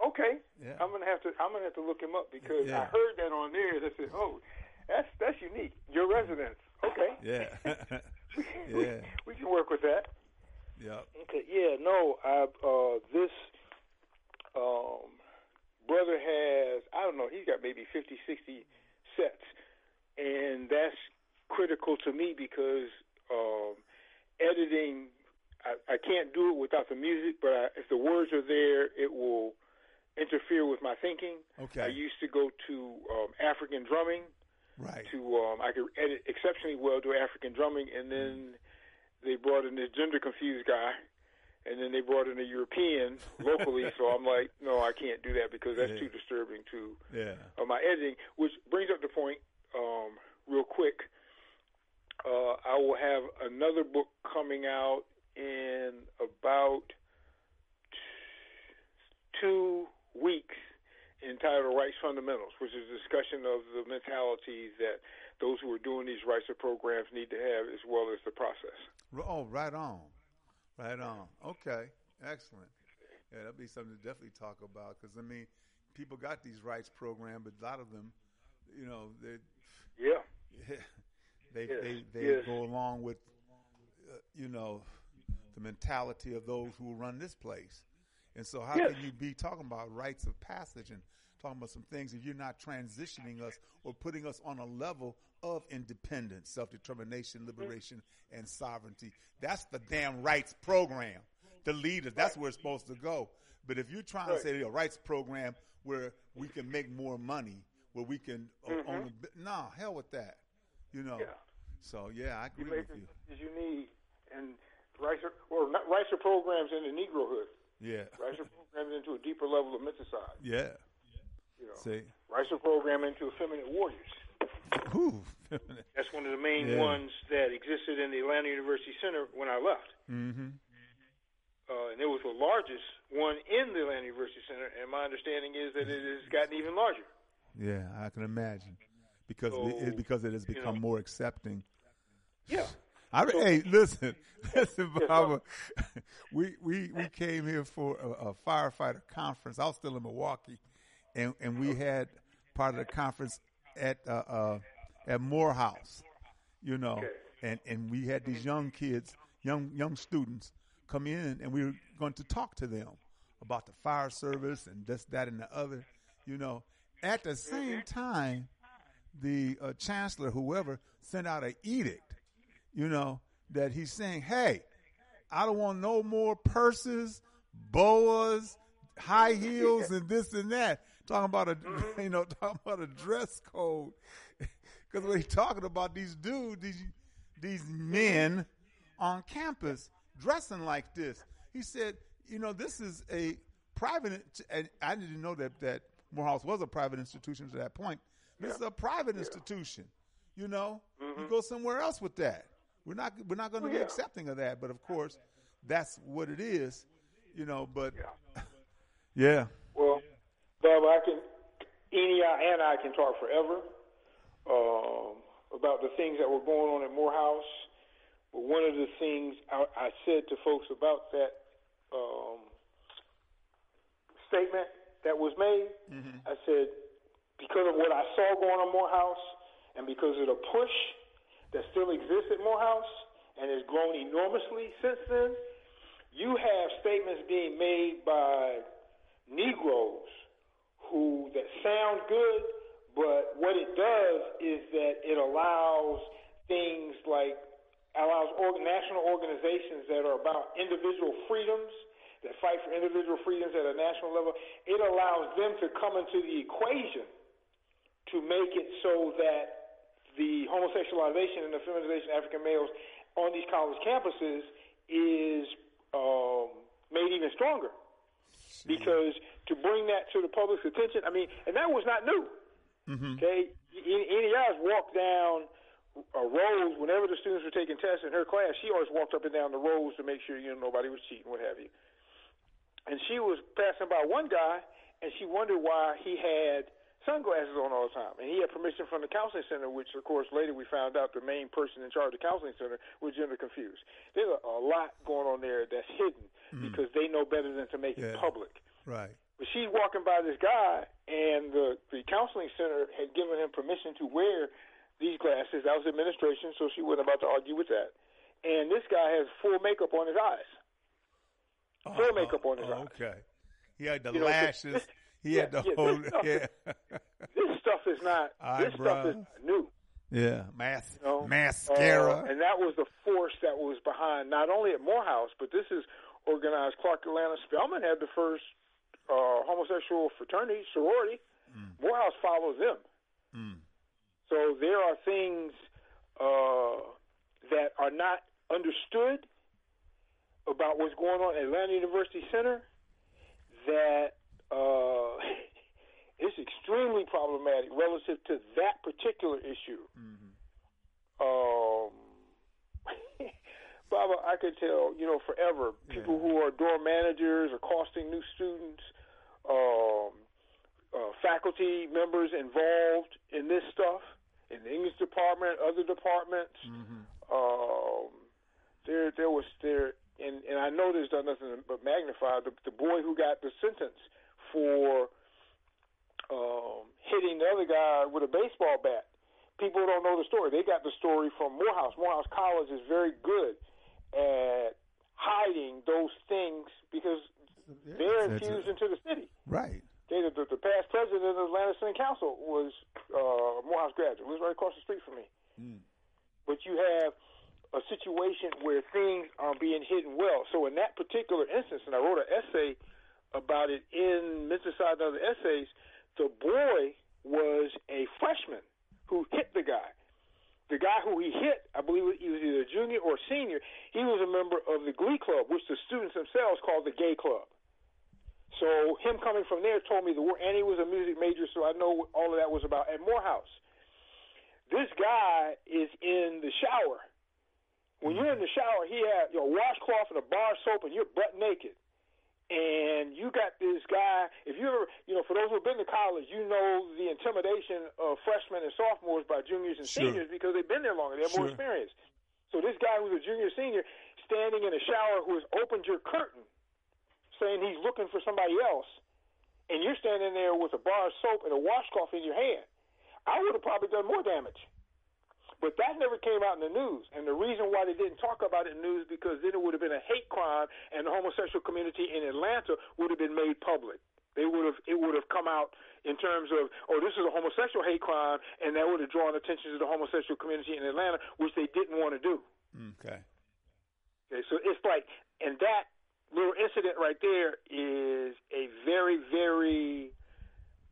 Okay, Yeah. I'm gonna have to I'm gonna have to look him up because Yeah. I heard that on there. And I said, "Oh, that's that's unique. Your residence." Okay. Yeah. we, Yeah. we can work with that. yep. Okay. Yeah. No. I uh, this um, brother has I don't know. He's got maybe 50, 60 sets, and that's critical to me because um, editing. I, I can't do it without the music, but I, if the words are there, it will interfere with my thinking. Okay. I used to go to um, African drumming Right. to um, I could edit exceptionally well to African drumming, and then they brought in this gender confused guy, and then they brought in a European locally. so I'm like, no, I can't do that because that's Yeah. too disturbing to Yeah. uh, my editing. Which brings up the point, um, real quick. Uh, I will have another book coming out in about two weeks entitled Rites Fundamentals, which is a discussion of the mentalities that those who are doing these rites of programs need to have as well as the process. Oh, right on. Right on. Okay. Excellent. Yeah, that'll be something to definitely talk about because, I mean, people got these rites programs, but a lot of them, you know, they, Yeah. they, Yes, they, they yes. go along with, uh, you know, the mentality of those who run this place. And so, how Yes. can you be talking about rites of passage and talking about some things if you're not transitioning us or putting us on a level of independence, self determination, liberation, and sovereignty? That's the damn rites program. The leaders, that's where it's supposed to go. But if you're trying to say a rites program where we can make more money, where we can uh, own nah, hell with that. You know. Mm-hmm. Yeah. So yeah, I You agree make with you. as you need, and rites are, or rites are programs in the Negrohood. Yeah. Are programs into a deeper level of menticide. Yeah. You know, See. are programmed into effeminate warriors. Ooh. That's one of the main Yeah. ones that existed in the Atlanta University Center when I left. mm-hmm. Uh, and it was the largest one in the Atlanta University Center, and my understanding is that it has gotten even larger. Yeah, I can imagine because So, it, because it has you become know. more accepting. Yeah. I, hey, listen, listen, Baba. we, we we came here for a, a firefighter conference. I was still in Milwaukee, and and we had part of the conference at uh, uh, at Morehouse, you know, Okay. and and we had these young kids, young young students, come in, and we were going to talk to them about the fire service and this, that, and the other, you know. At the same time, the uh, chancellor, whoever, sent out an edict, you know, that he's saying, "Hey, I don't want no more purses, boas, high heels, and this and that." Talking about a, you know, talking about a dress code, because when he's talking about these dudes, these these men on campus dressing like this, he said, "You know, this is a private," and I didn't know that that Morehouse was a private institution to that point. This is a private institution. You know, you mm-hmm. go somewhere else with that. We're not we're not going to be yeah. accepting of that. But of course, that's what it is. You know, but Yeah. yeah, Well, Bob, I can, Eni and I can talk forever um, about the things that were going on at Morehouse. But one of the things I, I said to folks about that um, statement that was made, I said, because of what I saw going on Morehouse and because of the push that still exists at Morehouse and has grown enormously since then. You have statements being made by Negroes who that sound good, but what it does is that it allows things like allows org- national organizations that are about individual freedoms that fight for individual freedoms at a national level. It allows them to come into the equation to make it so that the homosexualization and the feminization of African males on these college campuses is um, made even stronger. Because to bring that to the public's attention, I mean, and that was not new. Okay, any, any guys walked down uh, rows whenever the students were taking tests in her class. She always walked up and down the rows to make sure you know nobody was cheating, what have you. And she was passing by one guy, and she wondered why he had sunglasses on all the time. And he had permission from the counseling center, which, of course, later we found out the main person in charge of the counseling center was gender confused. There's a, a lot going on there that's hidden mm. because they know better than to make Yeah. it public. Right. But she's walking by this guy, and the the counseling center had given him permission to wear these glasses. That was administration, so she wasn't about to argue with that. And this guy has full makeup on his eyes. Full oh, makeup on his oh, eyes. Oh, Okay. He had the You lashes. this- he yeah, had the yeah, whole. this stuff Yeah. This stuff is not. This stuff is new. yeah. Mas- You know? mascara. Uh, and that was the force that was behind not only at Morehouse, but this is organized. Clark Atlanta Spelman had the first uh, homosexual fraternity, sorority. Morehouse follows them. So there are things uh, that are not understood about what's going on at Atlanta University Center that uh, is extremely problematic relative to that particular issue. Um, Baba, I could tell, you know, forever, people who are dorm managers, accosting new students, um, uh, faculty members involved in this stuff, in the English department, other departments. Um, there, there was there, and and I know this done nothing but magnify the the boy who got the sentence for um, hitting the other guy with a baseball bat. People don't know the story. They got the story from Morehouse. Morehouse College is very good at hiding those things because they're infused it. into the city. Right. They, the, the past president of the Atlanta City Council was uh, Morehouse graduate. It was right across the street from me. But you have a situation where things are being hidden well. So in that particular instance, and I wrote an essay about it in Mr. Other Essays, the boy was a freshman who hit the guy. The guy who he hit, I believe he was either a junior or senior, he was a member of the Glee Club, which the students themselves called the Gay Club. So him coming from there told me the word, and he was a music major, so I know what all of that was about. At Morehouse, this guy is in the shower. When you're in the shower, he had your washcloth and a bar soap, and you're butt naked. And you got this guy. If you ever, you know, for those who've been to college, you know the intimidation of freshmen and sophomores by juniors and Sure. seniors because they've been there longer. They have more experience. So this guy who's a junior senior standing in a shower who has opened your curtain, saying he's looking for somebody else, and you're standing there with a bar of soap and a washcloth in your hand, I would have probably done more damage. But that never came out in the news. And the reason why they didn't talk about it in the news because then it would have been a hate crime and the homosexual community in Atlanta would have been made public. They would have it would have come out in terms of, oh, this is a homosexual hate crime and that would have drawn attention to the homosexual community in Atlanta, which they didn't want to do. Okay. Okay, so it's like, and that little incident right there is a very, very,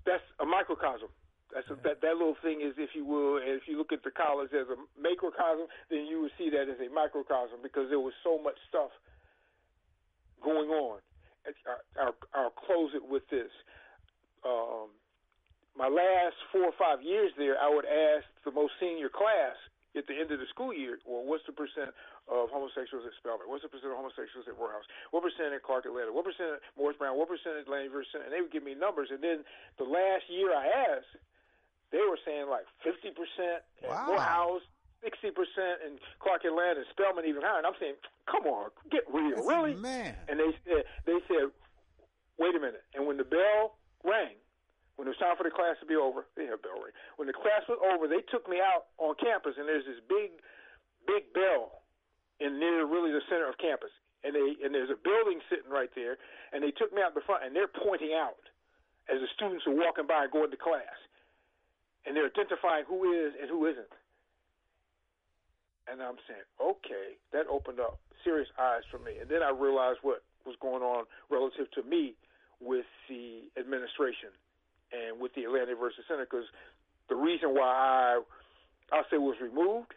that's a microcosm. That's a, that that little thing is, if you will, if you look at the college as a macrocosm, then you would see that as a microcosm because there was so much stuff going on. I'll, I'll, I'll close it with this. Um, my last four or five years there, I would ask the most senior class at the end of the school year, well, what's the percent of homosexuals at Spelman? What's the percent of homosexuals at Morehouse? What percent at Clark Atlanta? What percent at Morris Brown? What percent at University? And they would give me numbers. And then the last year I asked, they were saying like 50% at Wow. Morehouse, 60% in Clark Atlanta, and Spelman even higher. And I'm saying, come on, get real, That's- really? man. And they said, they said, wait a minute. And when the bell rang, when it was time for the class to be over, they had a bell ring. When the class was over, they took me out on campus, and there's this big, big bell in near really the center of campus. And they and there's a building sitting right there, and they took me out the front, and they're pointing out as the students are walking by and going to class, and they're identifying who is and who isn't. And I'm saying, okay, that opened up serious eyes for me. And then I realized what was going on relative to me with the administration and with the Atlanta University Center, because the reason why I, I'll say was removed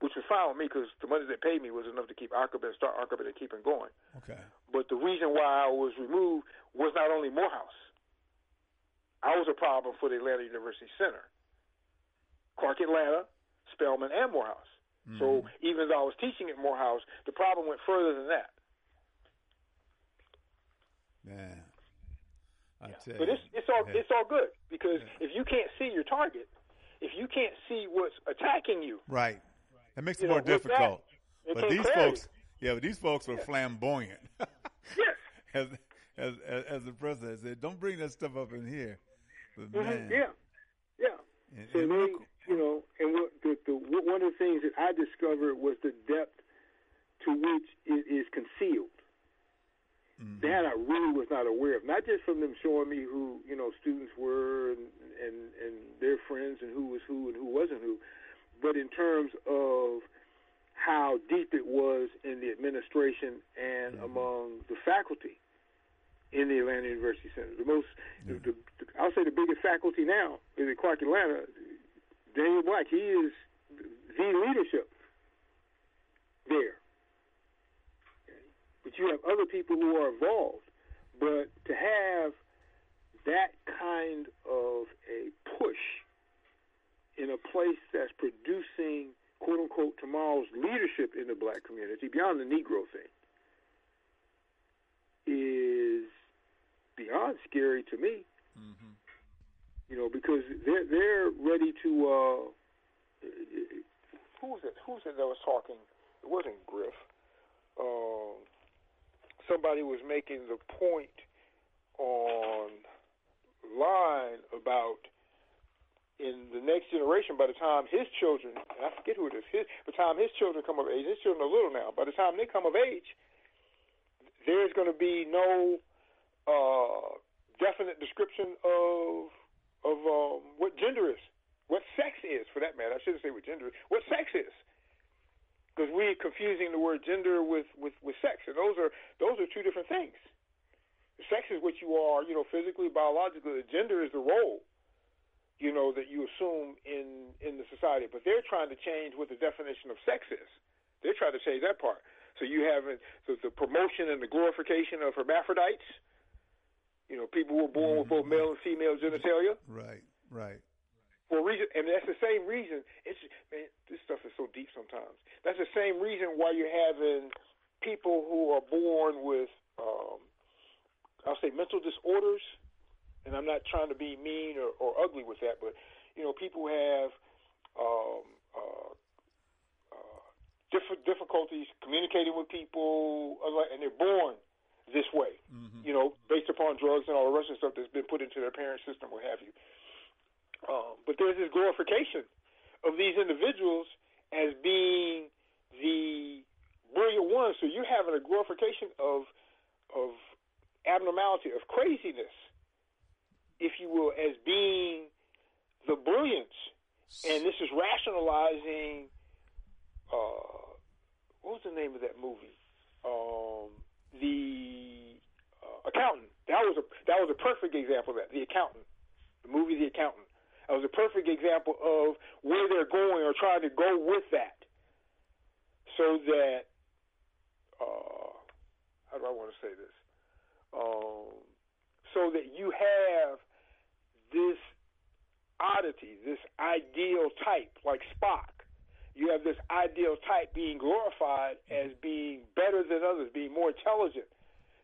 which was fine with me because the money they paid me was enough to keep Akoben, start Akoben, and keep it going. Okay. But the reason why I was removed was not only Morehouse. I was a problem for the Atlanta University Center, Clark Atlanta, Spelman, and Morehouse. Mm-hmm. So even though I was teaching at Morehouse, the problem went further than that. Man, I yeah. tell but it's it's all yeah. it's all good because yeah. if you can't see your target, if you can't see what's attacking you, right, that makes it more know, difficult. That, but these folks, yeah, but these folks were flamboyant. yes. As, as, as as the president said, don't bring that stuff up in here. But mm-hmm. man, yeah, yeah. And, so and they, you know, and what the, the one of the things that I discovered was the depth to which it is concealed. Mm-hmm. That I really was not aware of. Not just from them showing me who you know students were and and and their friends and who was who and who wasn't who, but in terms of how deep it was in the administration and mm-hmm. among the faculty in the Atlanta University Center. The most, mm-hmm. the, the, I'll say the biggest faculty now is at Clark Atlanta. Daniel Black, he is the leadership there. But you have other people who are involved. But to have that kind of a push in a place that's producing quote unquote tomorrow's leadership in the black community beyond the Negro thing is beyond scary to me. Mm-hmm. You know, because they're they're ready to. Uh, who was it? Who was it that was talking? It wasn't Griff. Um, somebody was making the point on line about in the next generation, by the time his children, I forget who it is, his, by the time his children come of age, his children are little now. By the time they come of age, there's going to be no uh, definite description of of um, what gender is, what sex is, for that matter. I shouldn't say what gender is, what sex is, because we're confusing the word gender with, with with sex, and those are those are two different things. Sex is what you are, you know, physically, biologically. The gender is the role you know, that you assume in in the society. But they're trying to change what the definition of sex is. They're trying to change that part. So you have so the promotion and the glorification of hermaphrodites. You know, people were born with both male and female genitalia. Right, right. For a reason, and that's the same reason. It's man, this stuff is so deep sometimes. That's the same reason why you're having people who are born with, um, I'll say, mental disorders and I'm not trying to be mean or, or ugly with that, but you know, people have um, uh, uh, diff- difficulties communicating with people, and they're born this way. Mm-hmm. You know, based upon drugs and all the rest of stuff that's been put into their parent system, what have you. Um, but there's this glorification of these individuals as being the brilliant ones. So you're having a glorification of of abnormality, of craziness if you will, as being the brilliance. And this is rationalizing. Uh, what was the name of that movie? Um, the uh, accountant. That was a that was a perfect example of that. The accountant. The movie The Accountant. That was a perfect example of where they're going or trying to go with that, so that uh, how do I want to say this? Um, so that you have this oddity, this ideal type, like Spock. You have this ideal type being glorified as being better than others, being more intelligent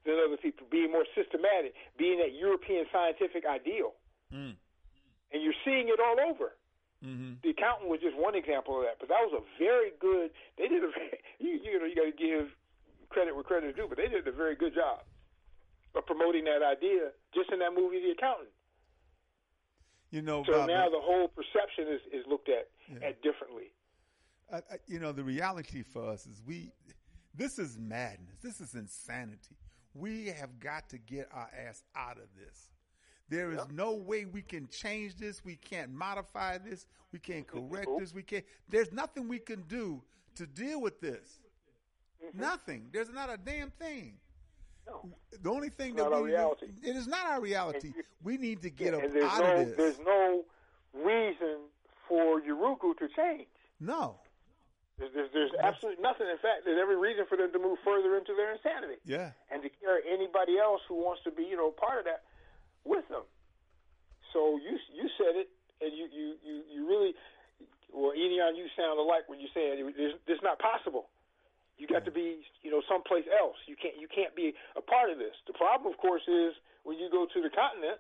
than other people, being more systematic, being that European scientific ideal. Mm. And you're seeing it all over. Mm-hmm. The accountant was just one example of that, but that was a very good. They did a you you know you got to give credit where credit is due, but they did a very good job of promoting that idea just in that movie, The Accountant. You know, so Bob, now the whole perception is, is looked at Yeah. at differently. You know, the reality for us is we This is madness. This is insanity. We have got to get our ass out of this. There is no way we can change this. We can't modify this. We can't correct this. We can't. There's nothing we can do to deal with this. Mm-hmm. Nothing. There's not a damn thing. No. The only thing It's that not our we reality. it is not our reality. We need to get up out no of this. there's no reason for Yurugu to change. no. There's, there's, absolutely nothing. In fact, there's every reason for them to move further into their insanity Yeah. and to carry anybody else who wants to be, you know, part of that with them. So you you said it, and you you you, you really, well, Enion, you sound alike when you say it. It's, it's not possible. You got to be, you know, someplace else. You can't you can't be a part of this. The problem, of course, is when you go to the continent,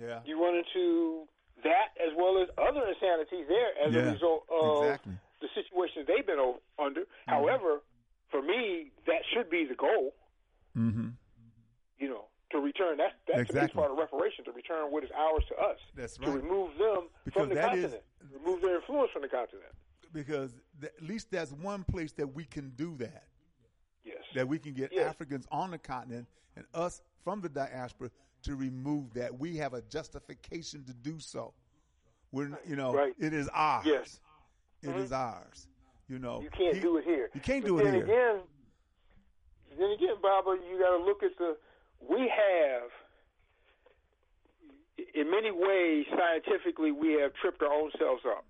Yeah. you run into that as well as other insanities there as a result of exactly. The situations they've been o- under. However, for me, that should be the goal. Mm-hmm. You know, to return that's that's Exactly. part of reparation to return what is ours to us. That's right. To remove them Because from the that is- continent, remove their influence from the continent. Because th- at least that's one place that we can do that. Yes. That we can get Yes. Africans on the continent and us from the diaspora to remove that. We have a justification to do so. We're, you know, Right. it is ours. Yes. It is mm-hmm. ours. You know, You can't He- do it here. You can't But do it then here. Again, then again, Baba, you got to look at the. We have, in many ways, scientifically, we have tripped our own selves up.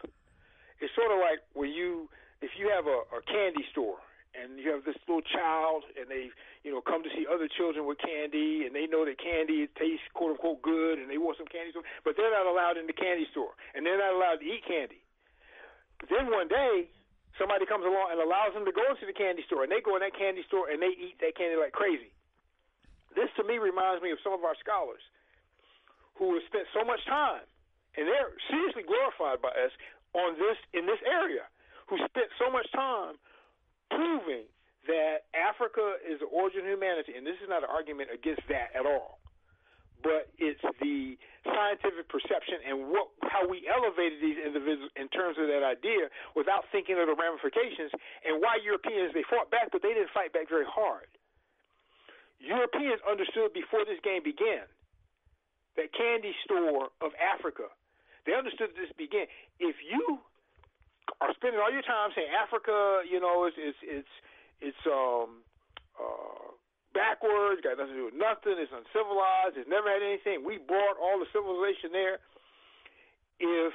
It's sort of like when you, if you have a, a candy store and you have this little child and they, you know, come to see other children with candy and they know that candy tastes quote unquote good and they want some candy, store, but they're not allowed in the candy store and they're not allowed to eat candy. Then one day, somebody comes along and allows them to go into the candy store, and they go in that candy store and they eat that candy like crazy. This to me reminds me of some of our scholars who have spent so much time, and they're seriously glorified by us on this in this area, who spent so much time proving that Africa is the origin of humanity, and this is not an argument against that at all but it's the scientific perception and what how we elevated these individuals in terms of that idea without thinking of the ramifications and why Europeans they fought back but they didn't fight back very hard. Europeans understood before this game began that candy store of Africa. They understood this began. If you are spending all your time saying Africa, you know, it's it's it's it's um uh backwards, got nothing to do with nothing, it's uncivilized, it's never had anything. We brought all the civilization there. If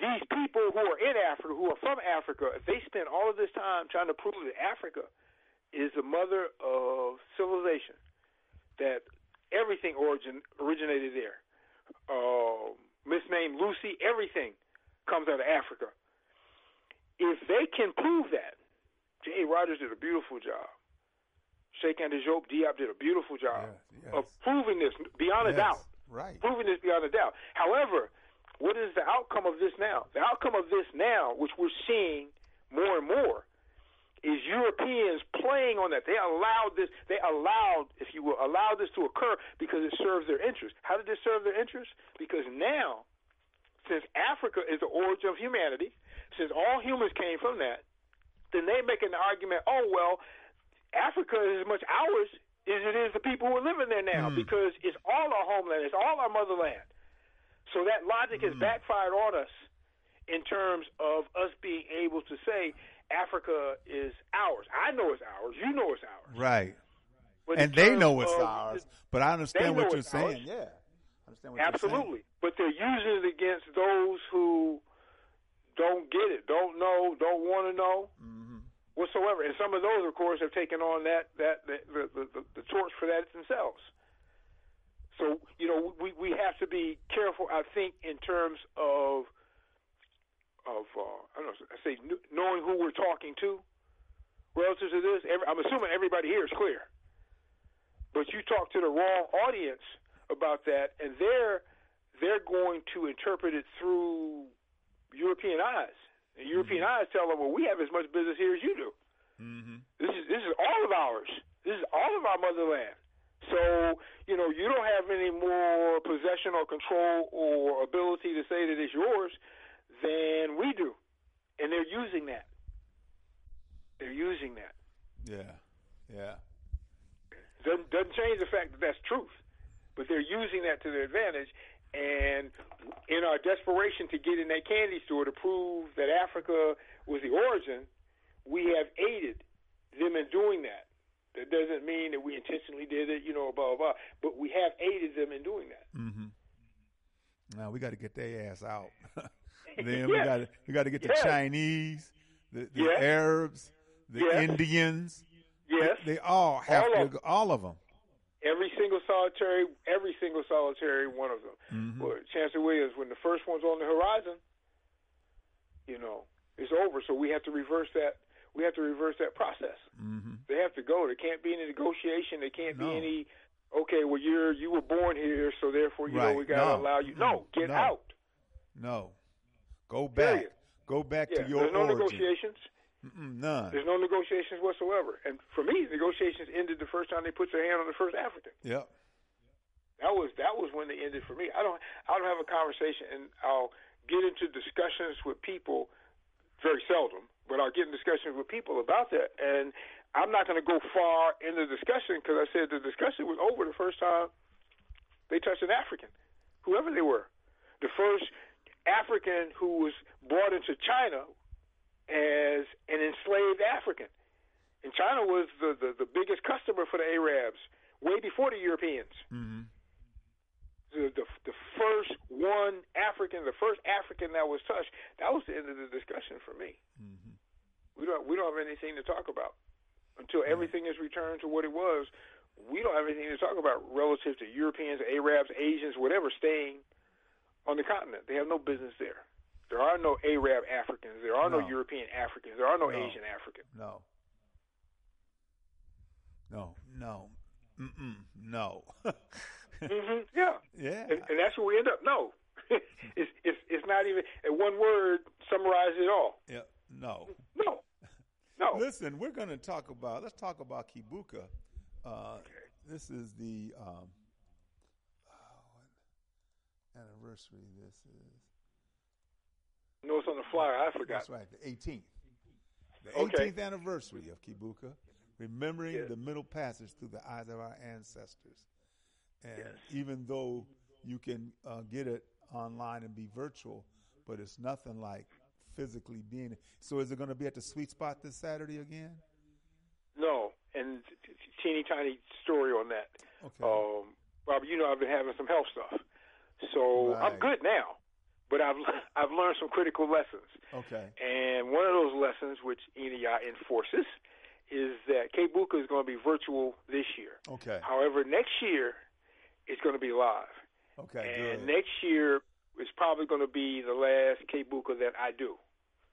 these people who are in Africa, who are from Africa, if they spend all of this time trying to prove that Africa is the mother of civilization, that everything origin originated there. Uh, misnamed Lucy, everything comes out of Africa. If they can prove that, J.A. Rogers did a beautiful job. Cheikh Anta Diop Diop did a beautiful job Yes, yes. of proving this beyond a doubt. Right. Proving this beyond a doubt. However, what is the outcome of this now? The outcome of this now, which we're seeing more and more, is Europeans playing on that. They allowed this. They allowed, if you will, allowed this to occur because it serves their interest. How did this serve their interest? Because now, since Africa is the origin of humanity, since all humans came from that, then they make an argument. Oh well, Africa is as much ours as it is the people who are living there now because it's all our homeland, it's all our motherland. So that logic has backfired on us in terms of us being able to say Africa is ours. I know it's ours. You know it's ours. Right. But And they know it's ours. But I understand what you're it's ours. saying. Yeah. I understand what you're saying. Absolutely. But they're using it against those who don't get it, don't know, don't want to know Mm-hmm. Whatsoever. And some of those, of course, have taken on that that the the, the, the, torch for that themselves. So you know, we we have to be careful. I think in terms of of uh, I don't know, I say knowing who we're talking to relative to this. Every, I'm assuming everybody here is clear, but you talk to the wrong audience about that, and they're they're going to interpret it through European eyes. And European mm-hmm. eyes tell them, well, we have as much business here as you do. Mm-hmm. This is this is all of ours. This is all of our motherland. So you know you don't have any more possession or control or ability to say that it's yours than we do, and they're using that. They're using that. Yeah, yeah. Doesn't doesn't change the fact that that's truth, but they're using that to their advantage. And in our desperation to get in that candy store to prove that Africa was the origin, we have aided them in doing that. That doesn't mean that we intentionally did it, you know, blah blah. blah but we have aided them in doing that. Mm-hmm. Now we got to get their ass out. then Yes. we got to we got to get the Yes. Chinese, the, the Yes. Arabs, the. Indians. Yes, They all have All to. of go- all of them. Every single solitary, every single solitary one of them. Mm-hmm. Well, Chancellor Williams, when the first one's on the horizon, you know, it's over. So we have to reverse that. We have to reverse that process. Mm-hmm. They have to go. There can't be any negotiation. There can't No. be any. Okay, well you're you were born here, so therefore you Right. know we gotta No. allow you. No, get No. out. No, go back. Go back Yeah, to your there's no origin. negotiations. Mm-mm, none. There's no negotiations whatsoever. And for me, negotiations ended the first time they put their hand on the first African. Yep. That was that was when they ended for me. I don't I don't have a conversation and I'll get into discussions with people very seldom, but I'll get in discussions with people about that and I'm not going to go far in the discussion because I said the discussion was over the first time they touched an African, whoever they were. The first African who was brought into China as an enslaved African. And China was the, the, the biggest customer for the Arabs way before the Europeans Mm-hmm. the, the the first one African, the first African that was touched, that was the end of the discussion for me. Mm-hmm. We don't we don't have anything to talk about until everything is returned to what it was. We don't have anything to talk about relative to Europeans, Arabs, Asians, whatever staying on the continent. They have no business there. There are no Arab Africans. There are no, No. European Africans. There are no, No. Asian Africans. No. No. No. Mm-mm. No. hmm Yeah. yeah. and, and that's where we end up. No, it's it's it's not even one word summarizes it all. yeah. No. No, no. Listen, we're going to talk about. Let's talk about Kebuka. Uh, this is the um, oh, anniversary. This is No, it's on the flyer. I forgot. that's right, the 18th. The Okay. 18th anniversary of Kebuka, remembering Yes. the Middle Passage through the eyes of our ancestors. And Yes. even though you can uh, get it online and be virtual, but it's nothing like physically being. So, is it going to be at the Sweet Spot this Saturday again? No, and teeny tiny story on that. Okay. Um, Bob, you know I've been having some health stuff, so I'm good now. But I've I've learned some critical lessons, Okay. and one of those lessons, which ENEI enforces, is that Kebuka is going to be virtual this year. Okay. However, next year it's going to be live. Okay. and good. next year is probably going to be the last Kebuka that I do.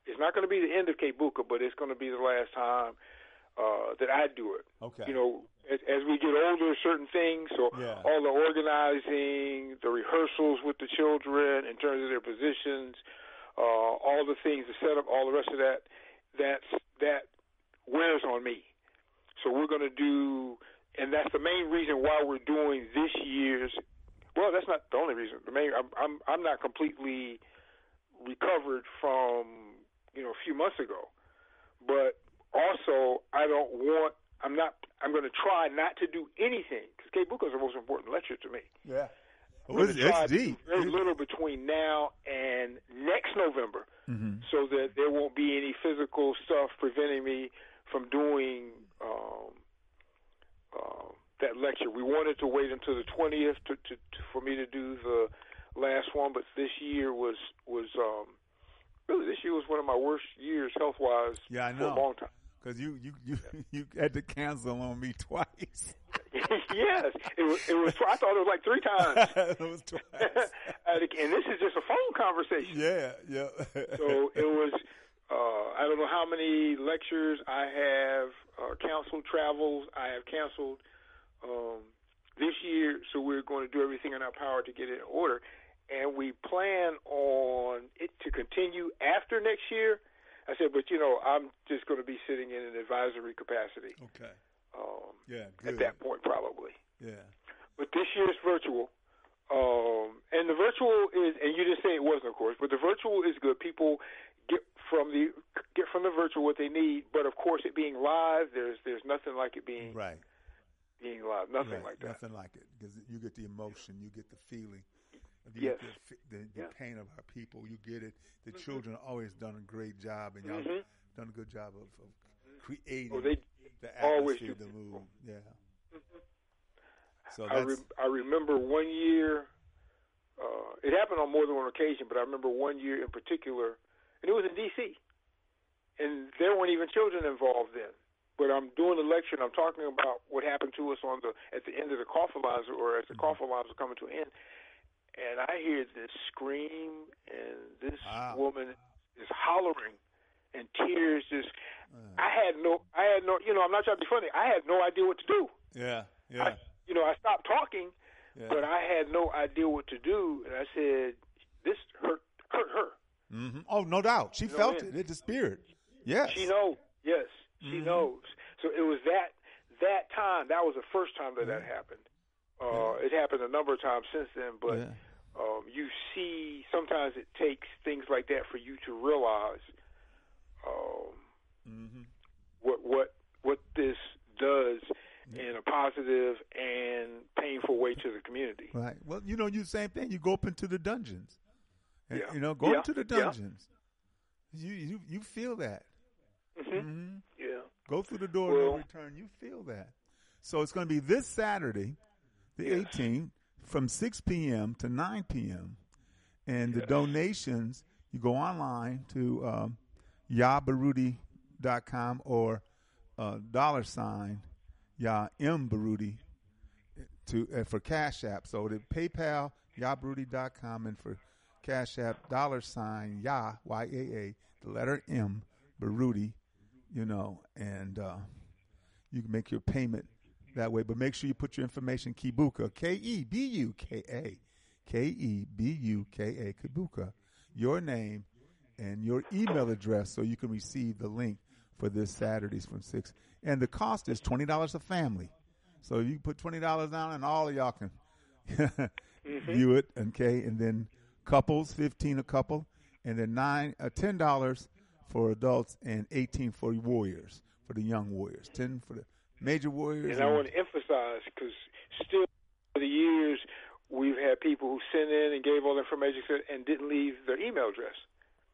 It's not going to be the end of Kebuka, but it's going to be the last time uh, that I do it. Okay. You know, as, as we get older, certain things, so Yeah. all the organizing, the rehearsals with the children in terms of their positions, uh, all the things, the setup, all the rest of that, that's that wears on me. So we're going to do, and that's the main reason why we're doing this year's. Well, that's not the only reason. The main, I'm, I'm, I'm not completely recovered from, you know, a few months ago, but also I don't want. I'm not. I'm going to try not to do anything because Kebuka is the most important lecture to me. yeah. Well, it's, it's deep. very little between now and next November, Mhm. so that there won't be any physical stuff preventing me from doing um, um, that lecture. We wanted to wait until the 20th to, to, to for me to do the last one, but this year was was um, really this year was one of my worst years health wise Yeah, I for know. a long time. Because you, you, you, you had to cancel on me twice. yes, it was. It was. I thought it was like three times. it was twice. and this is just a phone conversation. Yeah, yeah. So it was. Uh, I don't know how many lectures I have uh, canceled, travels I have canceled um, this year. So we're going to do everything in our power to get it in order, and we plan on it to continue after next year. I said, but you know, I'm just going to be sitting in an advisory capacity okay. um, Yeah, at that point, probably. Yeah. But this year's virtual. Um, and the virtual is, and you didn't say it wasn't, of course, but the virtual is good. People get from the get from the virtual what they need. But of course, it being live, there's there's nothing like it being Right. being live. Nothing right. like that. Nothing like it because you get the emotion, you get the feeling, you Yes. the, the, the Yeah. Mm-hmm. pain of our people. You get it. The children always done a great job, and y'all Mhm. done a good job of, of creating Oh, they the always atmosphere, the mood. Yeah. So I, re- I remember one year. Uh, it happened on more than one occasion, but I remember one year in particular, and it was in D.C. And there weren't even children involved then. But I'm doing the lecture and I'm talking about what happened to us on the at the end of the coffin lines, or as the Mm-hmm. lines were coming to an end. And I hear this scream, and this Wow. woman is hollering, and tears just. Uh. I had no, I had no, you know, I'm not trying to be funny. I had no idea what to do. yeah, yeah, I, you know, I stopped talking, yeah. but I had no idea what to do, and I said, "This hurt, hurt her. Mm-hmm. Oh, no doubt. She know, felt it. It's the spirit. Yes. She knows. Yes, she Mm-hmm. knows." So it was that that time. That was the first time that that happened. Uh, It happened a number of times since then, but Yeah. Um, you see, sometimes it takes things like that for you to realize um, Mm-hmm. what what what this does in a positive and painful way to the community. Right. Well, you know, you same thing. You go up into the dungeons. And, Yeah. You know, go Yeah. into the Yeah. dungeons. You you you feel that. hmm hmm Yeah. Go through the door Well- no return. You feel that. So it's going to be this Saturday, the Yes. 18th, from 6 p.m. to 9 p.m. And the donations, you go online to um, yabaruti.com or uh, dollar sign Ya M Baruti to uh, for Cash App. So the PayPal yabaruti.com and for Cash App dollar sign Ya Y A A the letter M Baruti, you know, and uh, you can make your payment that way. But make sure you put your information Kebuka K E B U K A K E B U K A Kebuka, your name and your email address so you can receive the link for this Saturdays from six. And the cost is twenty dollars a family. So you put twenty dollars down and all of y'all can view it, okay? And then couples, fifteen a couple, and then nine uh, ten dollars for adults and eighteen for warriors, for the young warriors. Ten for the major warriors. And I want to emphasize because still for the years we've had people who sent in and gave all the information and didn't leave their email address.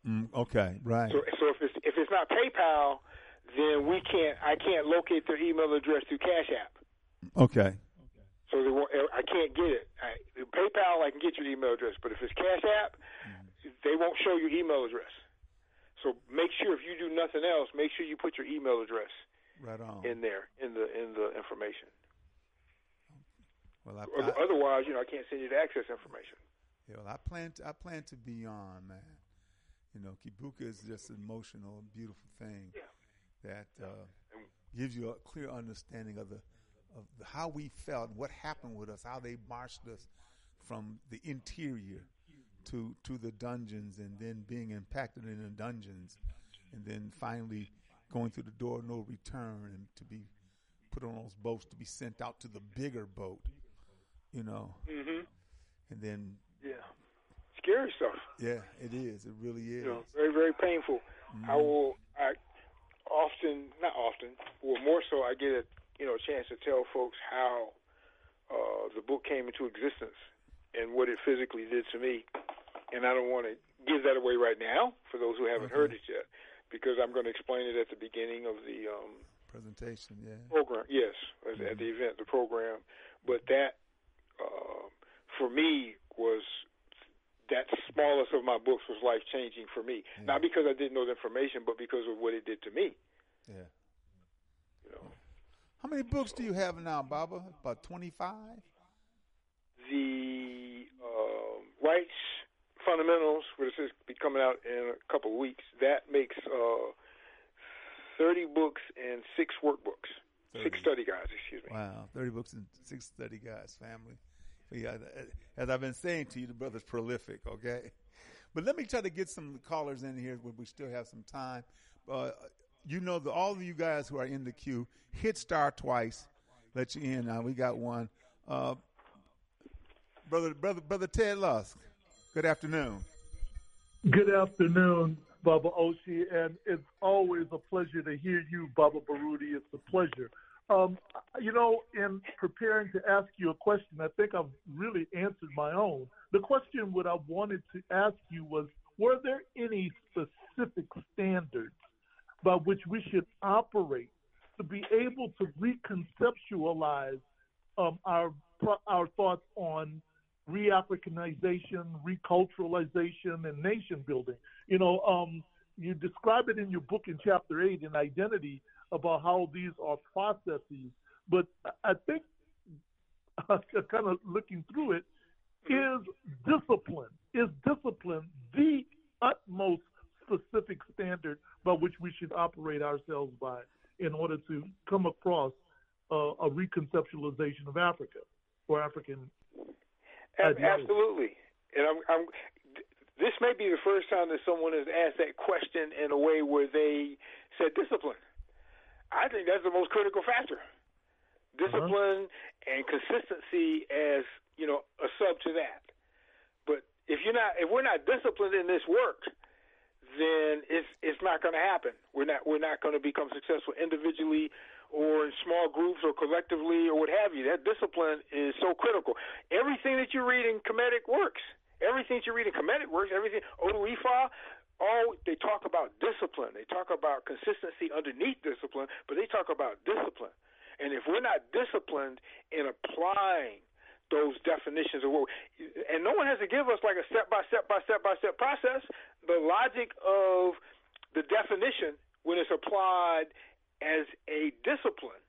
Mm, okay, right. So, so if it's if it's not PayPal, then we can't. I can't locate their email address through Cash App. Okay. So they won't, I can't get it. I, PayPal, I can get your email address, but if it's Cash App, they won't show your email address. So make sure if you do nothing else, make sure you put your email address Right on. in there in the in the information. well, I, I, Otherwise, you know, I can't send you the access information. yeah, well, I plan. To, I plan to be on, man. You know, Kebuka is just an emotional, beautiful thing that uh, gives you a clear understanding of the of the, how we felt, what happened with us, how they marched us from the interior to to the dungeons, and then being impacted in the dungeons, and then finally going through the door no return, and to be put on those boats to be sent out to the bigger boat, you know, Mm-hmm. and then Yeah, scary stuff. yeah, it is, it really is. You know, very very painful. I will. I often, not often, well, more so, I get a you know chance to tell folks how uh, the book came into existence and what it physically did to me. And I don't want to give that away right now for those who haven't heard it yet, because I'm going to explain it at the beginning of the um, Presentation, yeah. program. Yes, at, at the event, the program. But that, uh, for me, was that smallest of my books was life changing for me. Not because I didn't know the information, but because of what it did to me. Yeah. You know, How many books do you have now, Baba? About 25? the um, rites fundamentals, which is be coming out in a couple of weeks. That makes uh, thirty books and six workbooks, six 30. study guides. Excuse me. Wow, 30 books and six study guys, family. Yeah, as I've been saying to you, the brother's prolific, okay? But let me try to get some callers in here when we still have some time. Uh, you know, the, all of you guys who are in the queue, hit star twice, let you in. Now we got one. Uh, brother, brother, brother Ted Lusk. Good afternoon. Good afternoon, Baba Oshi, and it's always a pleasure to hear you, Baba Baruti. It's a pleasure. Um, you know, in preparing to ask you a question, I think I've really answered my own. The question what I wanted to ask you was, were there any specific standards by which we should operate to be able to reconceptualize um, our our thoughts on re-Africanization, reculturalization, and nation building. You know, um, you describe it in your book in chapter eight in Identity about how these are processes. But I think, kind of looking through it, is discipline. Is discipline the utmost specific standard by which we should operate ourselves by in order to come across uh, a reconceptualization of Africa or African Absolutely. And I'm, I'm, this may be the first time that someone has asked that question in a way where they said discipline. I think that's the most critical factor. Discipline uh-huh. and consistency as, you know, a sub to that. But if you're not if we're not disciplined in this work, then it's it's not going to happen. We're not we're not going to become successful individually or in small groups or collectively or what have you. That discipline is so critical. Everything that you read in Kemetic works. Everything that you read in Kemetic works. Everything Odu Ifa, all they talk about discipline. They talk about consistency underneath discipline, but they talk about discipline. And if we're not disciplined in applying those definitions of what, and no one has to give us like a step by step by step by step process. The logic of the definition when it's applied as a discipline.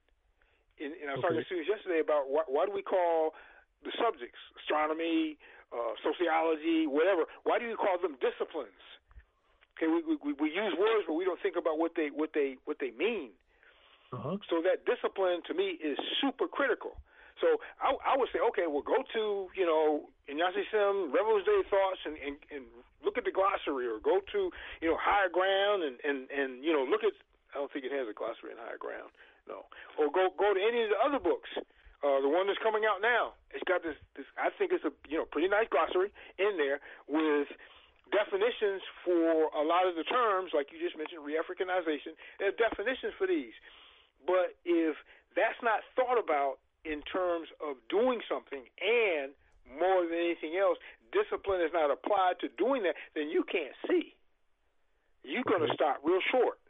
And, and I was okay. talking to students yesterday about why, why do we call the subjects, astronomy, uh, sociology, whatever, why do we call them disciplines? Okay, we, we, we use words, but we don't think about what they what they what they mean. Uh-huh. So that discipline to me is super critical. So I, I would say, okay, well, go to you know Inyasi Sim Revel's Day Thoughts and, and and look at the glossary, or go to you know Higher Ground and and and you know look at I don't think it has a glossary in higher ground. No. Or go go to any of the other books. Uh, the one that's coming out now. It's got this, this. I think it's a you know pretty nice glossary in there with definitions for a lot of the terms, like you just mentioned, re-Africanization. There are definitions for these, but if that's not thought about in terms of doing something and more than anything else, discipline is not applied to doing that, then you can't see. You're going to stop real short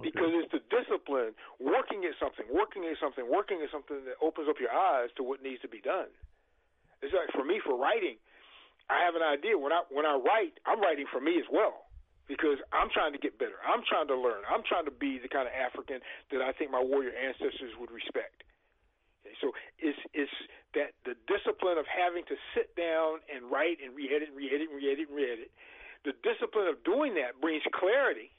because it's the discipline, working at something, working at something, working at something that opens up your eyes to what needs to be done. It's like for me, for writing, I have an idea. When I when I write, I'm writing for me as well because I'm trying to get better. I'm trying to learn. I'm trying to be the kind of African that I think my warrior ancestors would respect. So it's it's that the discipline of having to sit down and write and re-edit, re-edit, re-edit, re-edit. The discipline of doing that brings clarity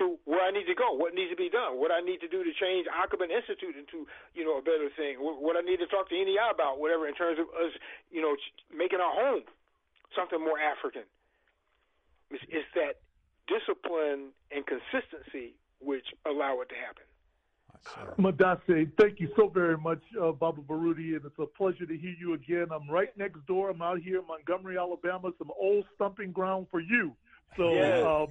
to where I need to go, what needs to be done, what I need to do to change Akoben Institute into, you know, a better thing, what I need to talk to NEI about, whatever, in terms of us, you know, making our home something more African. It's, it's that discipline and consistency which allow it to happen. Madase, thank you so very much, uh, Baba Baruti, and it's a pleasure to hear you again. I'm right next door. I'm out here in Montgomery, Alabama, some old stumping ground for you. So yes. um,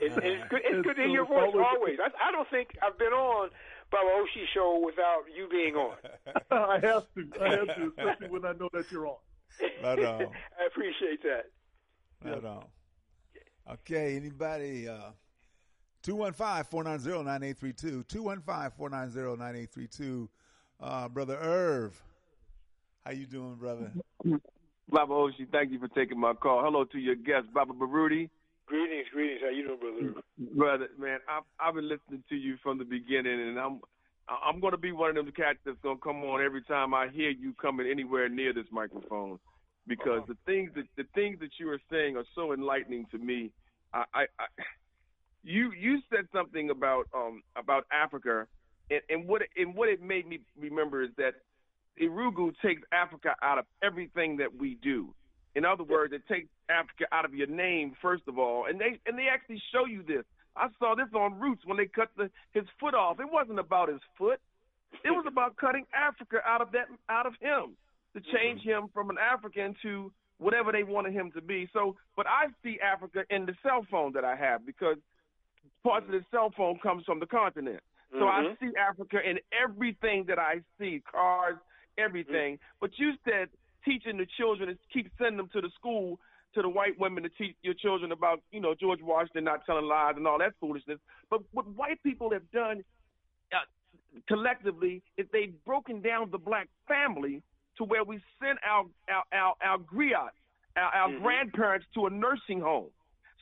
it's, it's good. It's good to hear your voice always. I, I don't think I've been on Baba Oshi show without you being on. I have to. I have to, especially when I know that you're on. Right on. I appreciate that. Right yeah. on. Okay, anybody? Uh, 215-490-9832. 215-490-9832. Uh, brother Irv, how you doing, brother? Baba Oshi, thank you for taking my call. Hello to your guest, Baba Baruti. Greetings, greetings. How you doing, brother? Brother, man, I've I've been listening to you from the beginning, and I'm I'm going to be one of them cats that's going to come on every time I hear you coming anywhere near this microphone, because uh-huh. the things that the things that you are saying are so enlightening to me. I, I, I you you said something about um about Africa, and, and what and what it made me remember is that Yurugu takes Africa out of everything that we do. In other words, it takes Africa out of your name first of all, and they and they actually show you this. I saw this on Roots when they cut the his foot off. It wasn't about his foot. It was about cutting Africa out of that out of him to change him from an African to whatever they wanted him to be. So, but I see Africa in the cell phone that I have because parts of the cell phone comes from the continent. So I Mhm. see Africa in everything that I see, cars, everything. But you said teaching the children is keep sending them to the school to the white women to teach your children about, you know, George Washington not telling lies and all that foolishness. But what white people have done uh, collectively is they've broken down the black family to where we send our our our, our griots, our, our Mhm. grandparents to a nursing home.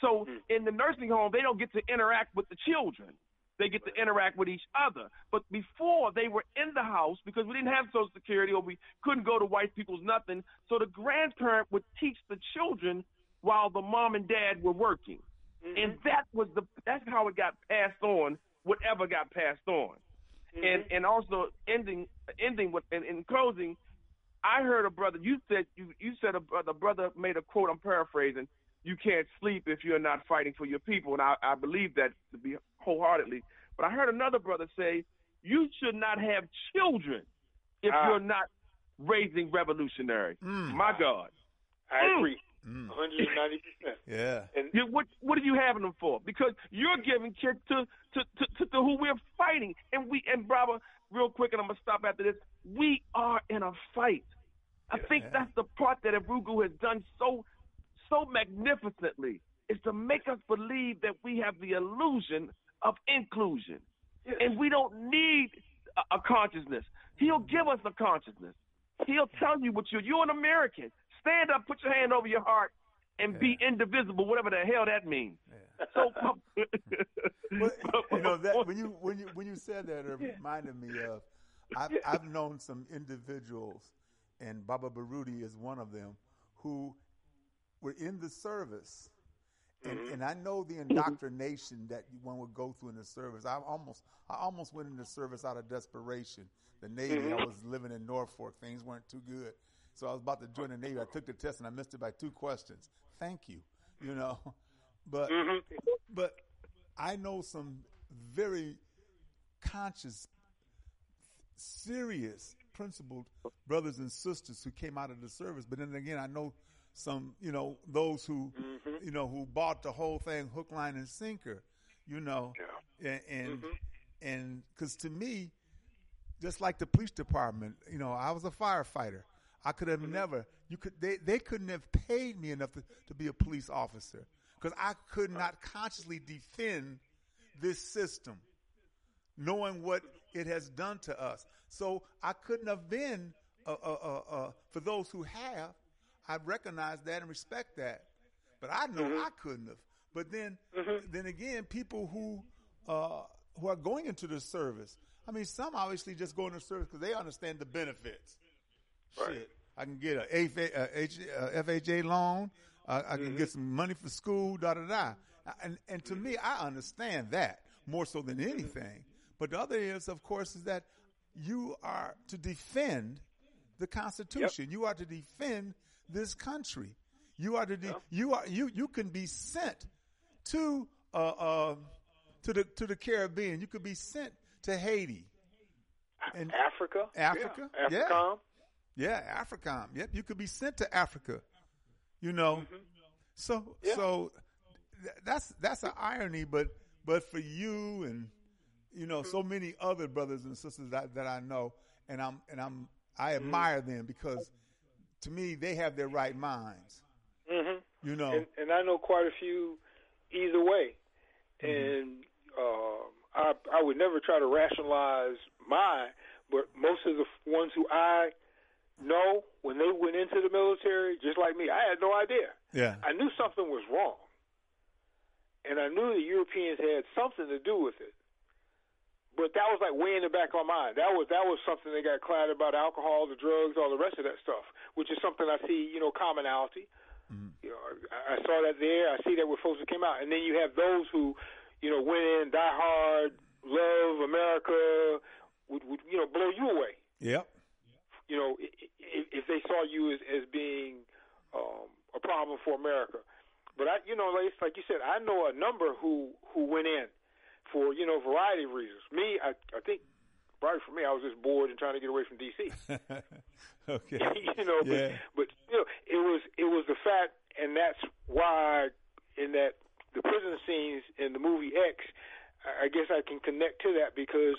So hmm. in the nursing home, they don't get to interact with the children. They get to interact with each other. But before they were in the house because we didn't have Social Security or we couldn't go to white people's nothing. So the grandparent would teach the children while the mom and dad were working. Mm-hmm. And that was the that's how it got passed on, whatever got passed on. Mm-hmm. And and also ending ending with in, in closing, I heard a brother. You said you you said a brother brother made a quote. I'm paraphrasing. You can't sleep if you're not fighting for your people, and I, I believe that to be wholeheartedly. But I heard another brother say you should not have children if Ah. you're not raising revolutionary. My God, I Mm. agree, 190 percent. Yeah. And You- what what are you having them for? Because you're giving kids to to, to, to, to who we're fighting, and we and brother, real quick, and I'm gonna stop after this. We are in a fight. I think that's the part that Yurugu has done so so magnificently is to make us believe that we have the illusion of inclusion, and we don't need a, a consciousness. He'll give us a consciousness. He'll tell you what you're. You're an American. Stand up, put your hand over your heart, and be indivisible, whatever the hell that means. So, Well, you know that when you when you when you said that, it reminded me of I've, I've known some individuals, and Baba Baruti is one of them, who were in the service, and, mm-hmm. and I know the indoctrination that one would go through in the service. I almost I almost went into service out of desperation. The Navy, I mm-hmm. was living in Norfolk, things weren't too good, so I was about to join the Navy. I took the test and I missed it by two questions. Thank you, you know, but mm-hmm. but I know some very conscious, serious, principled brothers and sisters who came out of the service. But then again, I know some, you know, those who, you know, who bought the whole thing hook, line, and sinker, you know, and and and because to me, just like the police department, you know, I was a firefighter. I could have never, you could, they, they couldn't have paid me enough to, to be a police officer because I could not consciously defend this system, knowing what it has done to us. So I couldn't have been, uh, uh, uh, uh, for those who have, I recognize that and respect that. But I know I couldn't have. But then, then again, people who, uh, who are going into the service, I mean, some obviously just go into service because they understand the benefits. Shit, I can get a FHA, loan. Uh, I can get some money for school. Da da da. And and to me, I understand that more so than anything. But the other is, of course, is that you are to defend the Constitution. You are to defend this country. You are to de- you are you you can be sent to uh, uh to the to the Caribbean. You could be sent to Haiti. And Africa, Africa? yeah, Yeah. AFRICOM. yeah, AFRICOM. Yep, you could be sent to Africa. You know, Mm-hmm. so so th- that's that's an irony, but but for you and you know Mm-hmm. so many other brothers and sisters that, that I know, and I'm and I'm Mm-hmm. I admire them because to me they have their right minds. hmm You know, and, and I know quite a few either way. Mm-hmm. And um, I I would never try to rationalize my, but most of the ones who I know when they went into the military, just like me, I had no idea. yeah, I knew something was wrong, and I knew the Europeans had something to do with it. But that was like way in the back of my mind. That was that was something they got clouded about alcohol, the drugs, all the rest of that stuff, which is something I see, you know, commonality. You know, I, I saw that there. I see that with folks who came out, and then you have those who, you know, went in, die hard, love America, would, would you know blow you away. yep, You know, i- i- if they saw you as as being um, a problem for America. But I, you know, like, like you said, I know a number who who went in for you know a variety of reasons. Me, I I think probably for me, I was just bored and trying to get away from DC. okay. you know, but, Yeah. but you know, it was it was the fact, and that's why in that the prison scenes in the movie X, I guess I can connect to that because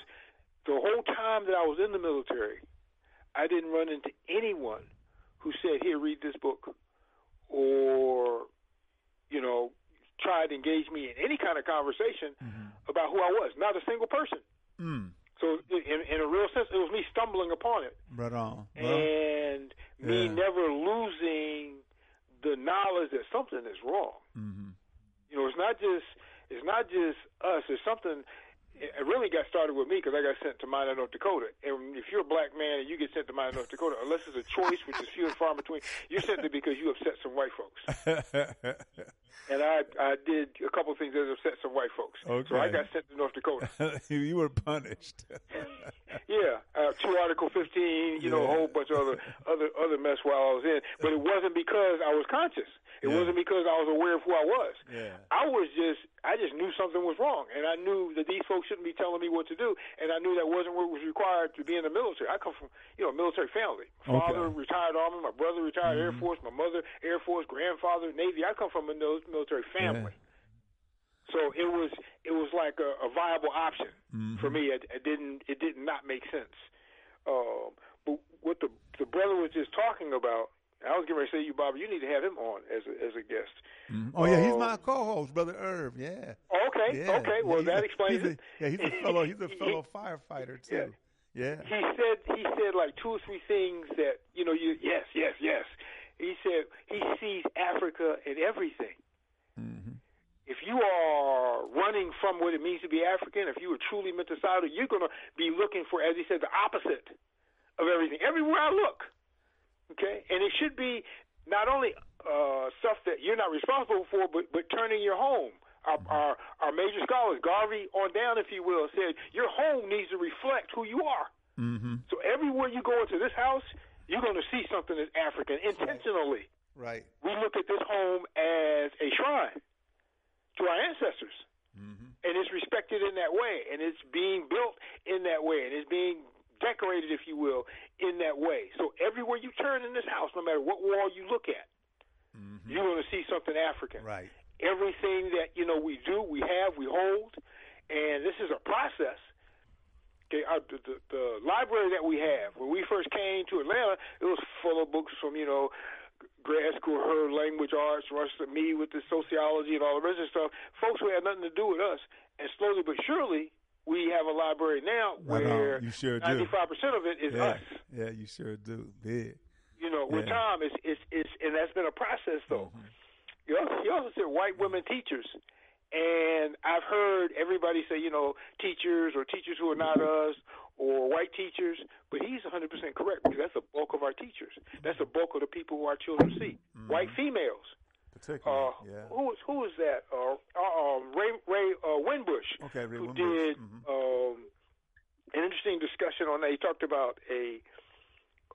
the whole time that I was in the military, I didn't run into anyone who said, "Here, read this book," or you know, tried to engage me in any kind of conversation about who I was. Not a single person. Mm. So, in, in a real sense, it was me stumbling upon it Right on. Well, and me yeah. never losing the knowledge that something is wrong. mhm. You know, it's not just it's not just us. It's something. It really got started with me because I got sent to Minot, North Dakota. And if you're a black man and you get sent to Minot, North Dakota, unless it's a choice, which is few and far between, you're sent there because you upset some white folks. And I I did a couple of things that upset some white folks. So I got sent to North Dakota. you were punished. Yeah, uh, two Article 15, you know, a whole bunch of other other other mess while I was in. But it wasn't because I was conscious. It Yeah. wasn't because I was aware of who I was. Yeah. I was just I just knew something was wrong, and I knew that these folks shouldn't be telling me what to do, and I knew that wasn't what was required to be in the military. I come from you know a military family. My Father Okay. Mm-hmm. retired Army, my brother retired Air Force, my mother Air Force, grandfather Navy. I come from a military family. So it was it was like a, a viable option Mm-hmm. for me. It, it didn't it did not make sense. Um, but what the the brother was just talking about, I was getting ready to say to you, Bobby, you need to have him on as a, as a guest. Mhm. Oh yeah, he's Um, my co-host, brother Irv. Yeah. Okay, Yeah. okay. Well, he's that explains a, it. Yeah, he's a fellow. He's a fellow firefighter too. Yeah. he said he said like two or three things that you know you yes yes yes he said he sees africa in everything Mm-hmm. If you are running from what it means to be african if you are truly menticidal you're going to be looking for as he said the opposite of everything everywhere i look okay and it should be not only uh stuff that you're not responsible for but but turning your home our, our our major scholars, Garvey on down, if you will, said your home needs to reflect who you are. Mm-hmm. So everywhere you go into this house, you're going to see something that's African intentionally. Right. We look at this home as a shrine to our ancestors, Mm-hmm. and it's respected in that way, and it's being built in that way, and it's being decorated, if you will, in that way. So everywhere you turn in this house, no matter what wall you look at, you're going to see something African Mm-hmm. Right. everything that you know we do, we have, we hold, and this is a process. Okay, our, the, the, the library that we have when we first came to Atlanta, it was full of books from you know grad school, her language arts, rest of me with the sociology and all the rest of stuff. Folks who had nothing to do with us, and slowly but surely, we have a library now where You sure ninety-five percent of it is Yeah. us. Yeah, you sure do. Big. You know, with Yeah. time, it's it's it's and that's been a process though. Mm-hmm. You also, you also said white women teachers, and I've heard everybody say, you know, teachers or teachers who are not us or white teachers, but he's 100% correct because that's the bulk of our teachers. That's the bulk of the people who our children see. White females. Particularly. Uh, Mm-hmm. yeah. Who was who was that? Uh, uh, um, Ray Ray uh, Winbush, Okay, Ray who Winbush. did Mhm. um, an interesting discussion on that. He talked about a.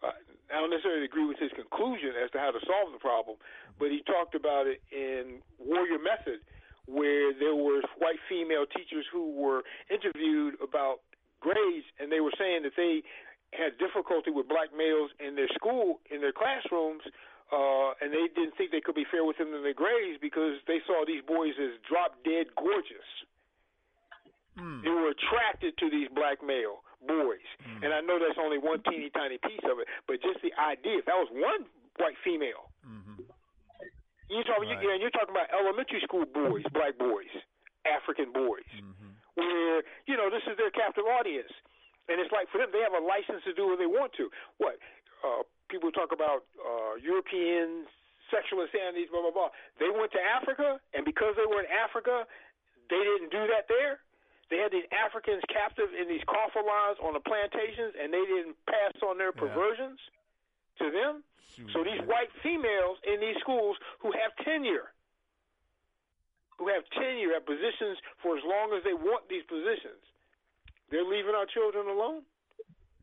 Uh, don't necessarily agree with his conclusion as to how to solve the problem, but he talked about it in Warrior Method, where there were white female teachers who were interviewed about grades, and they were saying that they had difficulty with black males in their school, in their classrooms, uh, and they didn't think they could be fair with them in their grades because they saw these boys as drop dead gorgeous. Hmm. They were attracted to these black male boys, hmm. and I know that's only one teeny tiny piece of it, but just the idea. If that was one white female, mm-hmm. You talking, Right. you, and you're talking about elementary school boys, black boys, African boys, where you know this is their captive audience, and it's like for them they have a license to do what they want to. What uh, people talk about uh, European sexual insanities, blah blah blah. They went to Africa, and because they were in Africa, they didn't do that there. They had these Africans captive in these coffle lines on the plantations, and they didn't pass on their perversions to them. so these white females in these schools who have tenure, who have tenure at positions for as long as they want these positions, they're leaving our children alone.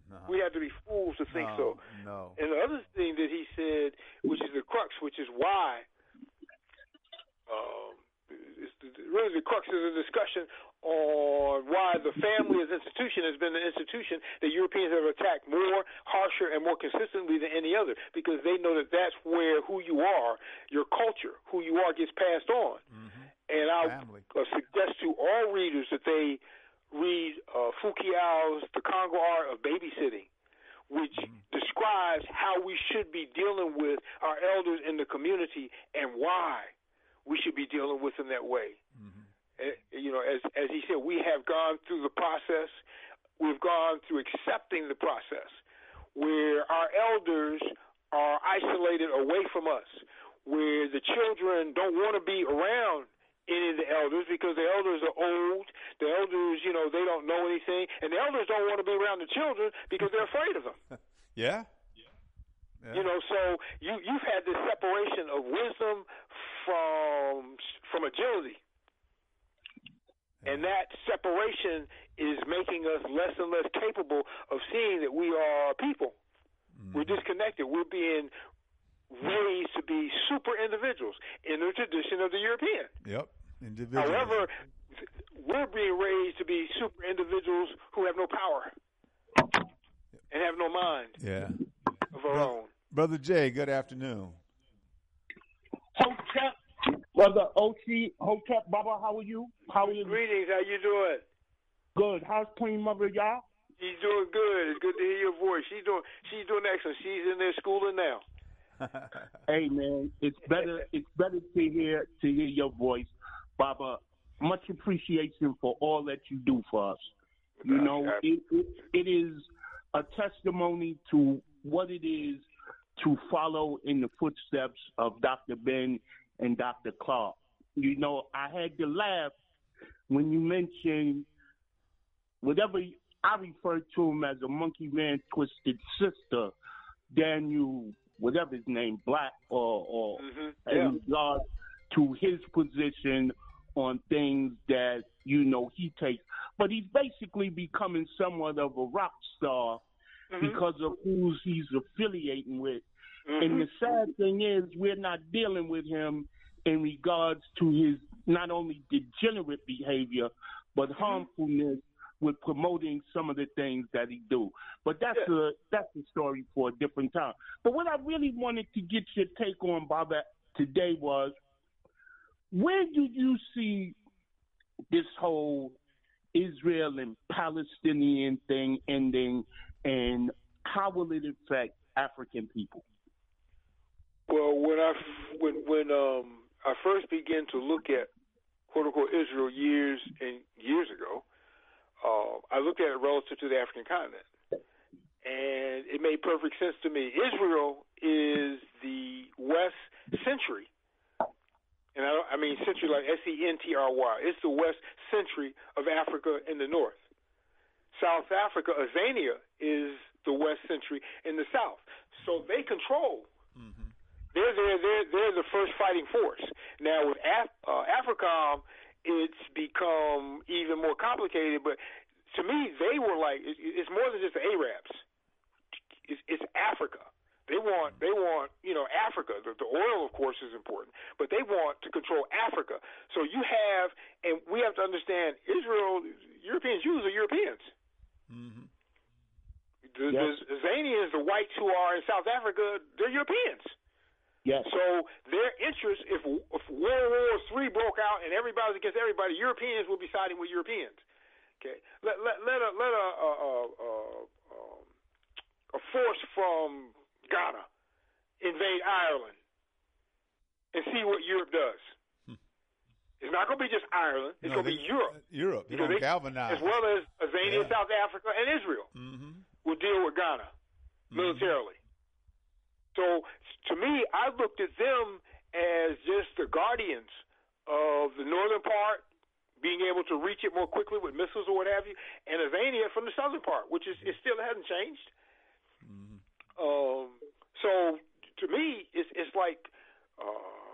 No. We have to be fools to think no, so. No. And the other thing that he said, which is the crux, which is why, um, it's the, the really the crux of the discussion on why the family as institution has been an institution that Europeans have attacked more, harsher, and more consistently than any other because they know that that's where who you are, your culture, who you are, gets passed on. Mm-hmm. And I uh, suggest to all readers that they read uh, Fu-Kiau's The Kongo Art of Babysitting, which mm-hmm. describes how we should be dealing with our elders in the community and why we should be dealing with them that way. Uh, you know, as as he said, we have gone through the process. We've gone through accepting the process, where our elders are isolated away from us, where the children don't want to be around any of the elders because the elders are old. The elders, you know, they don't know anything, and the elders don't want to be around the children because they're afraid of them. yeah. Yeah. You know, so you you've had this separation of wisdom from from agility, and that separation is making us less and less capable of seeing that we are people. Mm. We're disconnected. We're being raised to be super individuals in the tradition of the European. Yep. Individuals. However, we're being raised to be super individuals who have no power and have no mind yeah. of our own. Brother Jay, good afternoon. Hotep, Brother Oshi, Hotep, Baba, how are you? How are you? Greetings, how you doing? Good. How's Queen Mother, y'all? She's doing good. It's good to hear your voice. She's doing she's doing excellent. She's in there schooling now. hey man, it's better it's better to hear to hear your voice, Baba. Much appreciation for all that you do for us. You know, it, it, it is a testimony to what it is to follow in the footsteps of Dr. Ben and Dr. Clarke. You know, I had to laugh when you mentioned whatever I refer to him as a monkey man twisted sister, Daniel whatever his name, Black, or, or mm-hmm. yeah. in regard to his position on things that you know he takes. But he's basically becoming somewhat of a rock star mm-hmm. because of who he's affiliating with. Mm-hmm. And the sad thing is, we're not dealing with him in regards to his not only degenerate behavior, but mm-hmm. harmfulness with promoting some of the things that he do. But that's yeah. a that's a story for a different time. But what I really wanted to get your take on, Baba, today was where do you see this whole Israel and Palestinian thing ending, and how will it affect African people? Well, when I when when um I first began to look at quote unquote Israel years and years ago, uh, I looked at it relative to the African continent, and it made perfect sense to me. Israel is the West Century, and I, I mean century like S E N T R Y. It's the West Century of Africa in the north. South Africa, Azania, is the West Century in the south. So they control. They're, they're, they're, they're the first fighting force. Now, with Af- uh, AFRICOM, it's become even more complicated. But to me, they were like it's more than just the Arabs. It's, it's Africa. They want they want you know Africa. The, the oil, of course, is important, but they want to control Africa. So you have, and we have to understand, Israel, European Jews are Europeans. Mm-hmm. The, yes. the Zanians, the whites who are in South Africa, they're Europeans. Yes. So their interest, if, if World War Three broke out and everybody's against everybody, Europeans will be siding with Europeans. Okay. Let let let a let a a, a, a, a force from Ghana invade Ireland and see what Europe does. Hmm. It's not going to be just Ireland. It's no, going to be Europe. Europe. They're going to galvanize. As well as Azania, yeah. South Africa, and Israel mm-hmm. will deal with Ghana mm-hmm. So to me, I looked at them as just the guardians of the northern part, being able to reach it more quickly with missiles or what have you, and Azania from the southern part, which is it still hasn't changed. Mm-hmm. Um, so to me, it's it's like. Uh,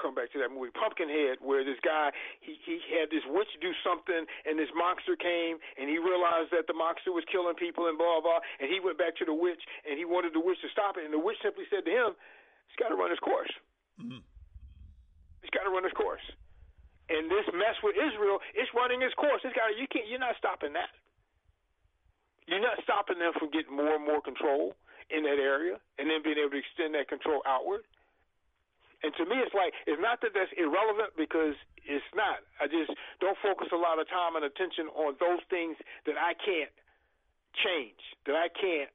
come back to that movie Pumpkinhead, where this guy he he had this witch do something, and this monster came, and he realized that the monster was killing people and blah blah, and he went back to the witch, and he wanted the witch to stop it, and the witch simply said to him, "He's got to run his course. Mm-hmm. He's got to run his course." And this mess with Israel, it's running its course. It's got you can't you're not stopping that. You're not stopping them from getting more and more control in that area and then being able to extend that control outward. And to me, it's like it's not that that's irrelevant because it's not. I just don't focus a lot of time and attention on those things that I can't change, that I can't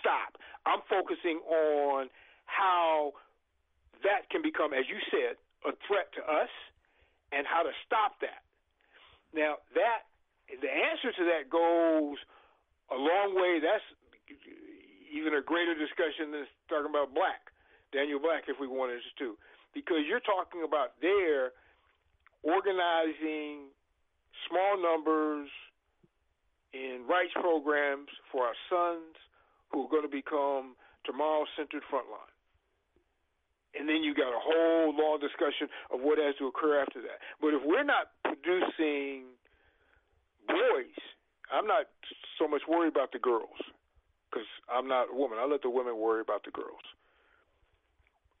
stop. I'm focusing on how that can become, as you said, a threat to us, and how to stop that. Now, that the answer to that goes a long way. That's even a greater discussion than talking about black. Daniel Black, if we wanted to, because you're talking about there organizing small numbers in rites programs for our sons who are going to become tomorrow's centered frontline. And then you got a whole long discussion of what has to occur after that. But if we're not producing boys, I'm not so much worried about the girls because I'm not a woman. I let the women worry about the girls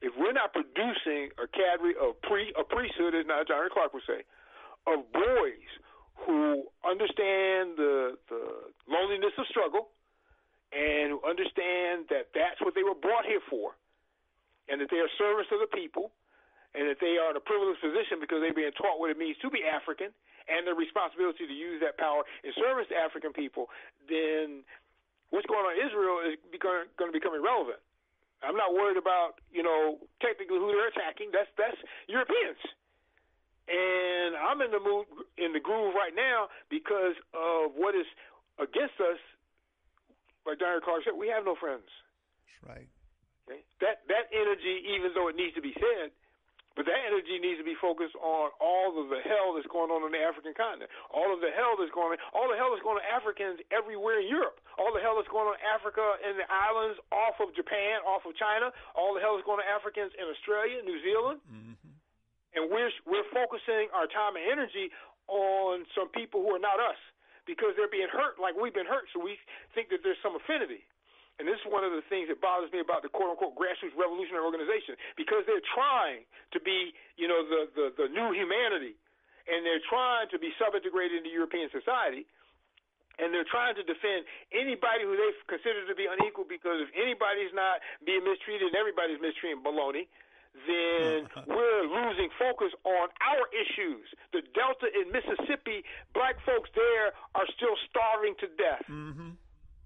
if we're not producing a cadre of pre a priesthood, as John Clarke would say, of boys who understand the the loneliness of struggle and understand that that's what they were brought here for, and that they are service to the people, and that they are in a privileged position because they're being taught what it means to be African and their responsibility to use that power in service to African people, then what's going on in Israel is going to become irrelevant I'm not worried about you know technically who they're attacking. That's that's Europeans, and I'm in the mood in the groove right now because of what is against us. Like Daniel Clarke said, we have no friends. That's right. Okay? That that energy, even though it needs to be said, but that energy needs to be focused on all of the hell that's going on in the African continent. All of the hell that's going on, all the hell that's going on Africans everywhere in Europe. All the hell that's going on Africa and the islands off of Japan, off of China. All the hell that's going on Africans in Australia, New Zealand. Mm-hmm. And we're we're focusing our time and energy on some people who are not us because they're being hurt like we've been hurt. So we think that there's some affinity. And this is one of the things that bothers me about the quote unquote grassroots revolutionary organization because they're trying to be, you know, the, the, the new humanity and they're trying to be sub-integrated into European society and they're trying to defend anybody who they consider to be unequal because if anybody's not being mistreated and everybody's mistreating baloney, then we're losing focus on our issues. The Delta in Mississippi, black folks there are still starving to death. Mm-hmm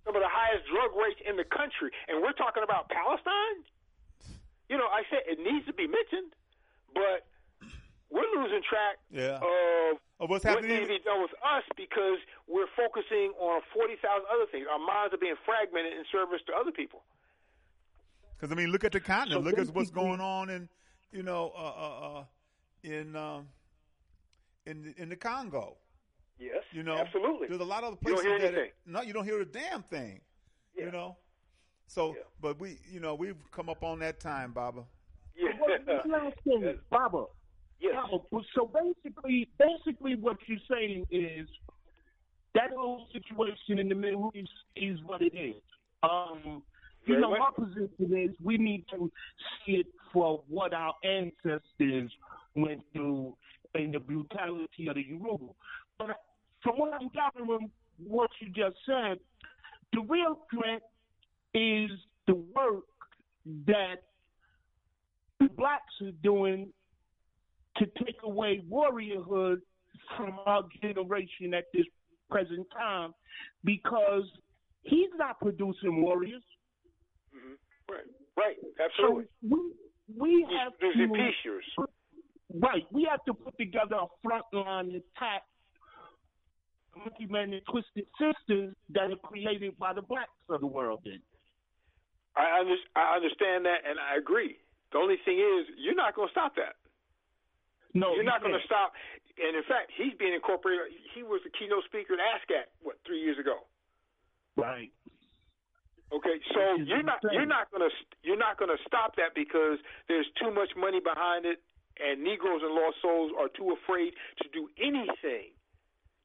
some of the highest drug rates in the country, and we're talking about Palestine. You know, I said it needs to be mentioned, but we're losing track yeah. of, of what's what happening. needs to be done with us because we're focusing on forty thousand other things. Our minds are being fragmented in service to other people. Because I mean, look at the continent. So look at what's going on in, you know, uh, uh, uh, in uh, in in the Congo. Yes, you know, absolutely. There's a lot of places you that it, no, you don't hear a damn thing. Yeah. You know, so yeah. but we, you know, we've come up on that time, Baba. Yeah. last thing, Baba. Yes. Baba. So basically, basically, what you're saying is that whole situation in the Middle East is what it is. Um, you Very know, much. my position is we need to see it for what our ancestors went through in the brutality of the Yurugu. But from what I'm gathering, what you just said, the real threat is the work that the blacks are doing to take away warriorhood from our generation at this present time because he's not producing warriors. Mm-hmm. Right, right, absolutely. So we we have to right. We have to put together a frontline attack Monkey Man and Twisted Sisters that are created by the blacks of the world. Then I, under, I understand that, and I agree. The only thing is, you're not going to stop that. no, you're not going to stop. And in fact, he's being incorporated. He was the keynote speaker at ASCAC what three years ago. Right. Okay, so you're not you're not going to you're not going to stop that because there's too much money behind it, and Negroes and lost souls are too afraid to do anything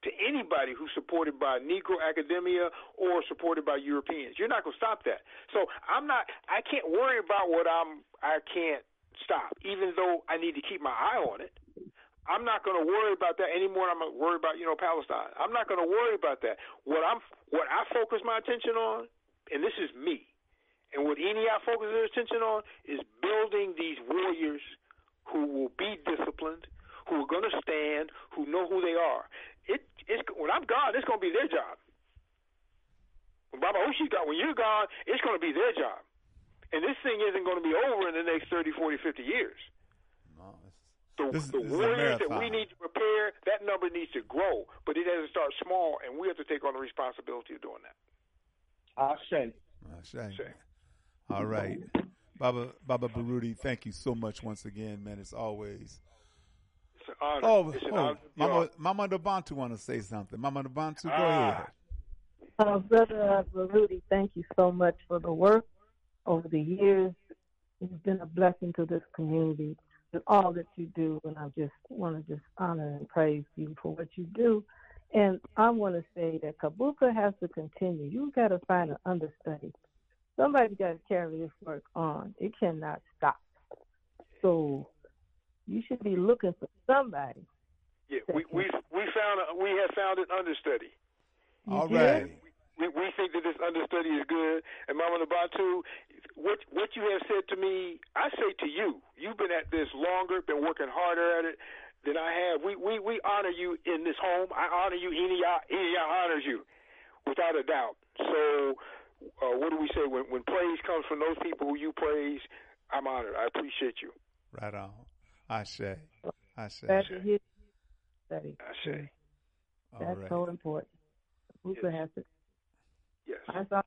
to anybody who's supported by Negro academia or supported by Europeans. You're not going to stop that. So I'm not. I can't worry about what I'm. I can't stop, even though I need to keep my eye on it. I'm not going to worry about that anymore. I'm going to worry about you know Palestine. I'm not going to worry about that. What I'm what I focus my attention on, and this is me, and what any I focus their attention on is building these warriors who will be disciplined, who are going to stand, who know who they are. It it's when I'm gone, it's going to be their job. When Baba Oshi gone, when you're gone, it's going to be their job. And this thing isn't going to be over in the next 30, 40, 50 years. No, The, This- the this warriors that we need to prepare, that number needs to grow, but it has to start small, and we have to take on the responsibility of doing that. I say. Ashe. Ashe. All right. Baba Baba Baruti, thank you so much once again, man. It's always It's an honor. Oh, it's an oh honor. Mama Mama Dabantu want to say something. Mama Dabantu, go Ah. ahead. Uh, Brother uh, Rudy, thank you so much for the work over the years. It's been a blessing to this community and all that you do. And I just want to just honor and praise you for what you do. And I want to say that Kebuka has to continue. You've got to find an understudy. Somebody's got to carry this work on. It cannot stop. So you should be looking for somebody. Yeah, we we we found a, we have found an understudy. All did? We we think that this understudy is good. And Mama Nabatu, what what you have said to me, I say to you, you've been at this longer, been working harder at it than I have. We we we honor you in this home. I honor you. Enia Enia honors you, without a doubt. So, uh, what do we say when when praise comes from those people who you praise? I'm honored. I appreciate you. Right on. Ashe. Ashe. Glad to hear study. I say That's right. so important. Kebuka Yes. has to. yes. I thought.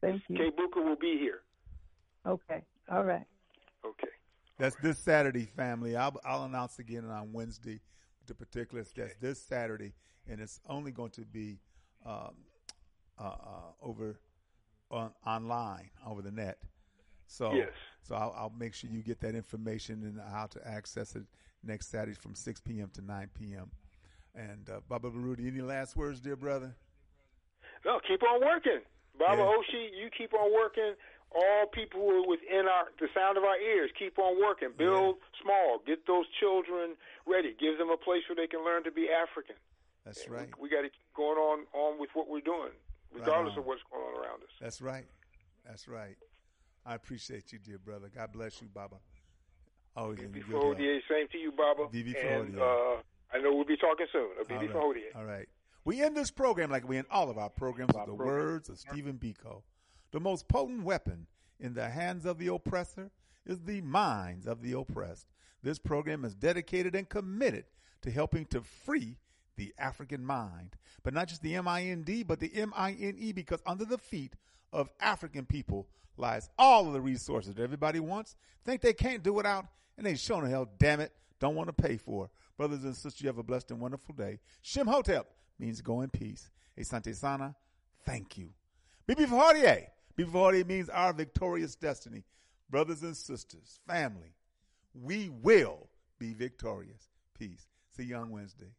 Thank you. Kebuka will be here. Okay. All right. Okay. That's this Saturday, family. I'll, I'll announce again on Wednesday the particulars. That's this Saturday, and it's only going to be um, uh, uh, over on online over the net. So, Yes. so I'll, I'll make sure you get that information and how to access it next Saturday from 6 p.m. to 9 p.m. And uh, Baba Baruti, any last words, dear brother? No, keep on working. Baba Yeah. Oshi, you keep on working. All people who are within our the sound of our ears, keep on working. Build small. Get those children ready. Give them a place where they can learn to be African. That's right. We, got to keep going on on with what we're doing, regardless on. of what's going on around us. That's right. That's right. I appreciate you, dear brother. God bless you, Baba. Always in BB good health. Fahodier, same to you, Baba. BB and Fahodier. uh, I know we'll be talking soon. BB right. Fahodier. All right. We end this program like we end all of our programs with the words of Stephen Biko. The most potent weapon in the hands of the oppressor is the minds of the oppressed. This program is dedicated and committed to helping to free the African mind, but not just the M-I-N-D, but the M-I-N-E, because under the feet of African people lies all of the resources that everybody wants, think they can't do without, and they the hell, damn it, don't want to pay for. Brothers and sisters, you have a blessed and wonderful day. Shem Hotep means go in peace. Asante Sana, thank you. Bibi Fahodier. Bibi Fahodier means our victorious destiny. Brothers and sisters, family, we will be victorious. Peace. See you on Wednesday.